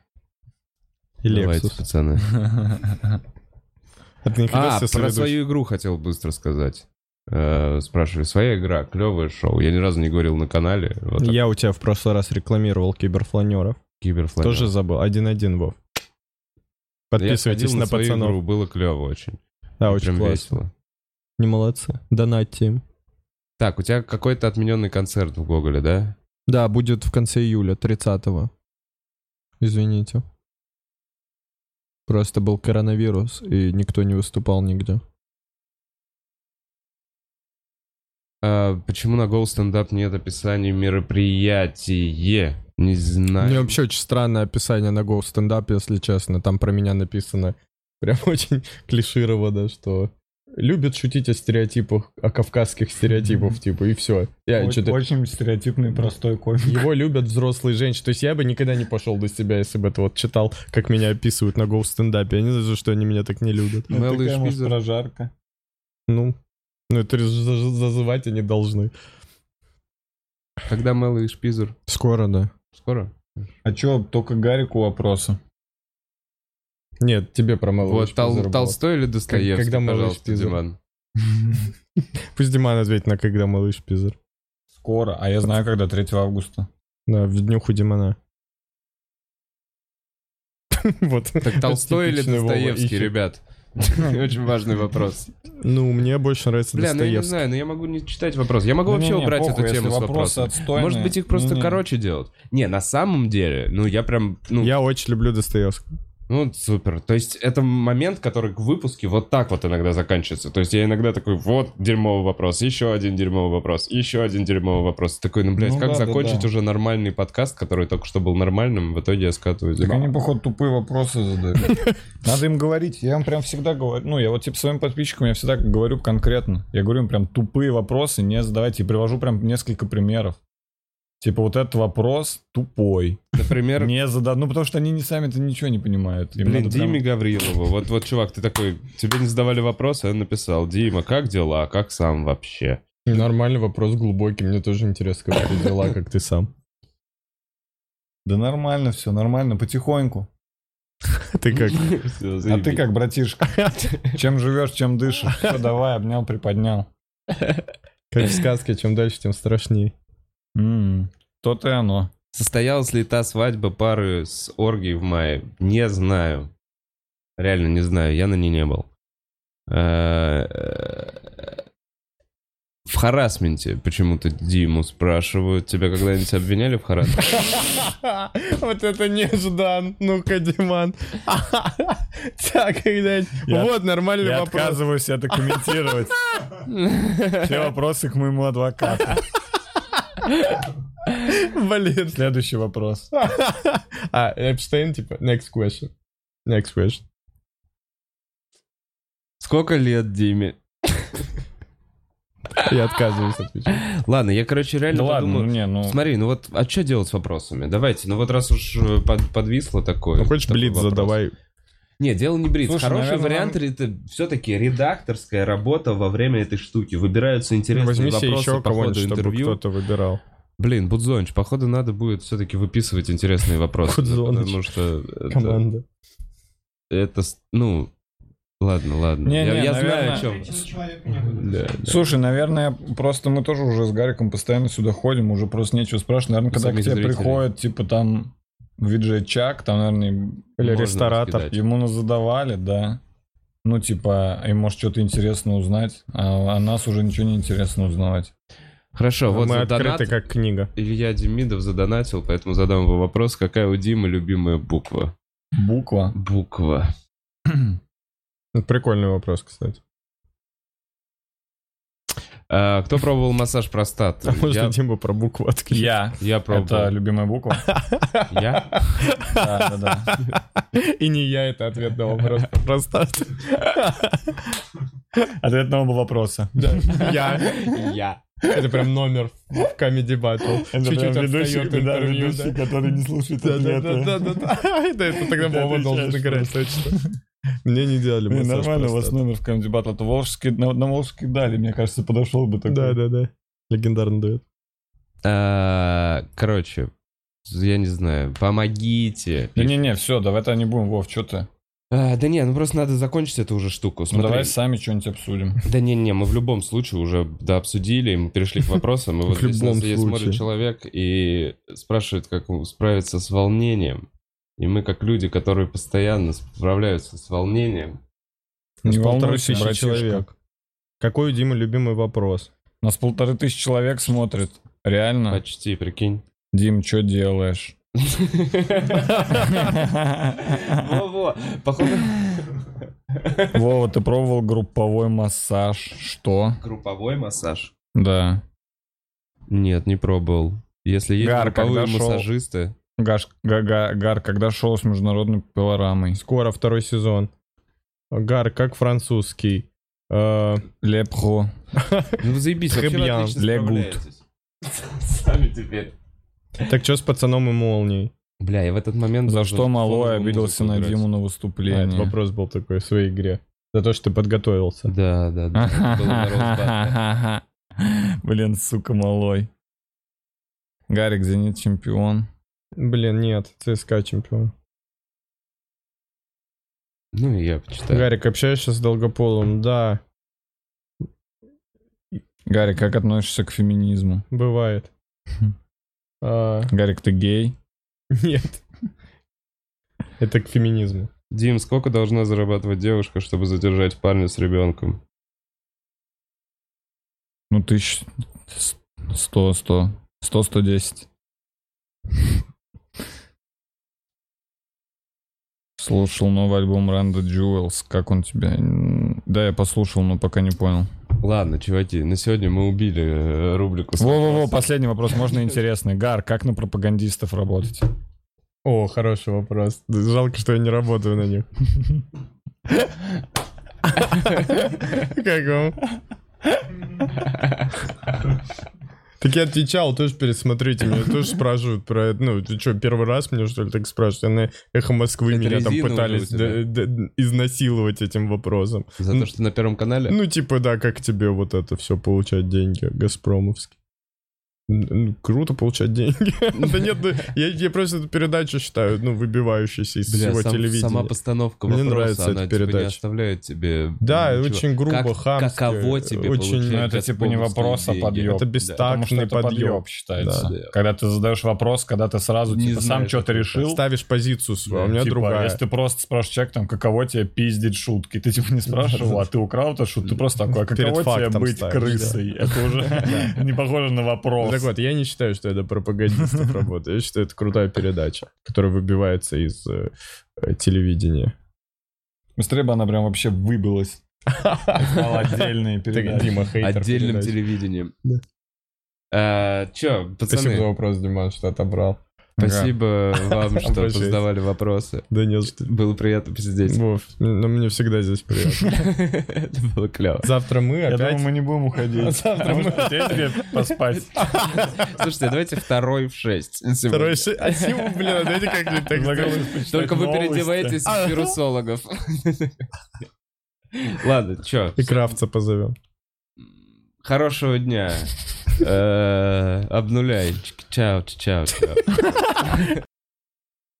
И Давайте, Lexus. пацаны. [laughs] А про свою игру хотел быстро сказать. Э, Спрашивали, своя игра, клевое шоу. Я ни разу не говорил на канале. Вот так, Я у тебя в прошлый раз рекламировал киберфланеров. киберфланер. Тоже забыл. Один-один, Вов. Подписывайтесь на, свою пацанов. игру, было клево очень. Да, И очень прям классно. весело. Не молодцы. Донатьте им. Так, у тебя какой-то отмененный концерт в Гоголе, да? Да, будет в конце июля, 30-го. Извините. Просто был коронавирус, и никто не выступал нигде. А, почему на Go Stand Up нет описания мероприятия? Не знаю. У меня вообще очень странное описание на Go Stand Up, если честно. Там про меня написано прям [laughs] очень клишировано, что любит шутить о стереотипах, о кавказских стереотипах, типа, и все. Я Очень, что-то... очень стереотипный простой комик. Его любят взрослые женщины. То есть я бы никогда не пошел до себя, если бы это вот читал, как меня описывают на Go стендапе. Я не знаю, за что они меня так не любят. Ну, такая, может, прожарка. Ну, ну это за- за- зазывать они должны. Когда Мэллоу и Шпизер? Скоро, да. Скоро? А чё, только Гарику вопросы? Нет, тебе про Мэллоу Вот Тол-. Толстой или Достоевский, когда пожалуйста, Шпизер? Диман? [laughs] Пусть Диман ответит на когда малыш Пизер. Скоро, а я знаю, когда 3 августа. Да, в днюху Димана. [laughs] Вот. Так Толстой или Достоевский, ребят? [laughs] Очень важный вопрос. Ну, мне больше нравится Бля, ну я не Достоевский. знаю, но я могу не читать вопрос. Я могу вообще Не-не-не, убрать похуй, эту если тему с вопросы отстойные. Может быть, их просто Не-не. короче делать. Не, на самом деле, ну я прям, ну, Я очень люблю Достоевского. Ну супер. То есть это момент, который к выпуске вот так вот иногда заканчивается. То есть я иногда такой, вот дерьмовый вопрос, еще один дерьмовый вопрос, еще один дерьмовый вопрос. Такой, ну, блядь, Ну как да, да, закончить да. уже нормальный подкаст, который только что был нормальным, в итоге я скатываюсь. Так они, походу, тупые вопросы задают. [laughs] Надо им говорить. Я им прям всегда говорю. Ну, я вот типа своим подписчикам я всегда говорю конкретно. Я говорю им прям тупые вопросы, не задавайте. И привожу прям несколько примеров. Типа вот этот вопрос тупой. Например, Не зада... Ну, потому что они не сами-то ничего не понимают. Им Блин, надо прям- Диме Гаврилову. Вот, вот, чувак, ты такой, тебе не задавали вопросы, а он написал, Дима, как дела, как сам вообще? Нормальный вопрос, глубокий. Мне тоже интересно, как ты дела, как ты сам. Да нормально все, нормально, потихоньку. [laughs] Ты как? А ты как, братишка? [laughs] Чем живешь, чем дышишь? [laughs] Все, давай, обнял, приподнял. Как в сказке, чем дальше, тем страшнее. М, То-то и оно. Состоялась ли та свадьба пары с оргией в мае? Не знаю. Реально не знаю, я на ней не был. Э, В харасменте почему-то Диму спрашивают. Тебя когда-нибудь обвиняли в харасменте? [laughs] Вот это неждан. Ну-ка, Диман. [laughs] Так, когда-нибудь. Я- Вот нормальный Я вопрос. отказываюсь это комментировать. [laughs] Все вопросы к моему адвокату. Блин. Следующий вопрос. [laughs] А, Эпштейн, типа, next question. Next question. Сколько лет Диме? [laughs] Я отказываюсь отвечать. Ладно, я, короче, реально Да ладно, подумал- ну не, ну... Смотри, ну вот, а что делать с вопросами? Давайте, ну вот раз уж э, под- подвисло такое. Ну, хочешь блиц вопрос. задавай. Не, дело не брить. Слушай, Хороший наверное, вариант это все-таки редакторская работа во время этой штуки. Выбираются интересные Возьми себе вопросы еще по ходу интервью. кто-то выбирал. Блин, Будзонч, походу надо будет все-таки выписывать интересные [laughs] вопросы. Будзоныч. Потому что это, Команда. это ну, ладно, ладно. Не, я не, я знаю, наверное- о чем. Да, да. Слушай, наверное, просто мы тоже уже с Гариком постоянно сюда ходим, уже просто нечего спрашивать. Наверное, когда к Самих тебе приходит, типа там виджей Чак, там, наверное, Или ресторатор. раскидать. ему назадавали, да. Ну, типа, им может что-то интересно узнать, а о нас уже ничего не интересно узнавать. Хорошо, вот Мы за открыты, донат как книга. Илья Демидов задонатил, поэтому задам его вопрос. Какая у Димы любимая буква? Буква. Буква. Прикольный вопрос, кстати. А, кто пробовал массаж простаты? А Я, Дима про букву отклеит? Я. я Это пробовал. любимая буква. [laughs] Я? Да, да, да. И не я, это ответ на вопрос. Просто Ответ на оба вопроса. я. Я. Это прям номер в Comedy Battle. Чуть-чуть отстает интервью, да. который не слушает Да, да, да, да, да, да. [laughs] Это это тогда Вова должен играть, точно. Мне не делали массаж нормально у вас номер в Comedy Battle. Это Волжский, на, на Волжский дали, мне кажется, подошел бы такой. Да, да, да. Легендарный дуэт. А, Короче, я не знаю, помогите. Да не-не, все, давай это не будем, Вов, что ты? А, да не, ну просто надо закончить эту уже штуку. Ну Смотри. давай сами что-нибудь обсудим. Да не, не, мы в любом случае уже да, обсудили, мы перешли к вопросам. И [laughs] вот В здесь любом нас смотрит человек и спрашивает, как справиться с волнением. И мы, как люди, которые постоянно справляются с волнением, Нас Не полторы тысячи человек. Какой у Димы любимый вопрос? Нас полторы тысячи человек смотрит. Реально? почти, прикинь. Дим, что делаешь? Во-во, [laughs] походу... Вова, ты пробовал групповой массаж? Что? Групповой массаж. Да. Нет, не пробовал. Если есть Гар, групповые когда шел- массажисты... Гаш, га- га- Гар, когда шел с международной пилорамой? Скоро второй сезон. Гар, как французский. Э, Лепхо. Ну заебись, вообще отлично Легут. [laughs] Сами теперь. Так что с пацаном и молнией? Бля, я в этот момент... За что Малой обиделся на. Диму на А, выступлении? вопрос был такой в своей игре. За то, что ты подготовился. Да, да, [laughs] да. Блин, сука, Малой. Гарик, Зенит чемпион. Блин, нет, ЦСКА чемпион. Ну и я почитаю. Гарик, общаешься с Долгополовым? Да, Гарик, как относишься к феминизму? бывает. [laughs] А, Гарик, ты гей? нет. Это к феминизму. Дим, сколько должна зарабатывать девушка, чтобы задержать парня с ребенком? Ну, тысяч... Сто, сто. Сто, сто десять. Слушал новый альбом Ранда Jewels. Как он тебе? Да, я послушал, но пока не понял. Ладно, чуваки, на сегодня мы убили э, рубрику. Во-во-во, последний вопрос, можно интересный. Гар, как на пропагандистов работать? О, хороший вопрос. Жалко, что я не работаю на них. [laughs] Как вам? Так я отвечал, тоже пересмотрите, меня тоже [laughs] спрашивают про это. Ну, ты что, первый раз мне, что ли, так спрашивают? А на Эхо Москвы Это меня там пытались изнасиловать этим вопросом. За то, что на Первом канале? Ну, типа, да, как тебе вот это все получать деньги, Газпромовские? Круто получать деньги. [laughs] Да нет, я, просто эту передачу считаю, ну, выбивающейся из всего телевидения. сама постановка Мне нравится эта типа не передача. оставляет тебе... Да, очень грубо, хамски, Каково тебе очень- Ну, это типа не вопрос, а подъёб. Это бестактный подъем. считается. Да. Когда ты задаешь вопрос, когда ты сразу Не типа, сам что-то решил. Ставишь позицию свою, а у меня Типа, другая. если ты просто спрашиваешь человека, там, каково тебе пиздить шутки, ты типа не спрашивал, а ты украл эту шутку, ты просто такой, а каково тебе быть крысой? Это уже [laughs] [laughs] не похоже на вопрос. Так вот, я не считаю, что это пропагандистов работа. Я считаю, это крутая передача, которая выбивается из э, э, телевидения. Быстрее бы она прям вообще выбилась. Стала [laughs] отдельные Так, передачи. Дима, хейтер Отдельным передач. телевидением. Да. А, чё, Спасибо за пацаны, вопрос, Диман, что отобрал. Спасибо вам, [laughs] что задавали вопросы. Да нет, что... Было приятно посидеть. Вов, ну мне всегда здесь приятно. [laughs] Это было клево. Завтра мы Я думаю, опять... мы не будем уходить. [laughs] Завтра мы- тебе поспать. Слушайте, давайте второй в шесть. Второй сегодня. ши- А блин, давайте как-нибудь так Только вы переодеваетесь в вирусологов. Ладно, чё, И Кравца позовем. хорошего дня. Э, Обнуляй. Чао, чао, чао.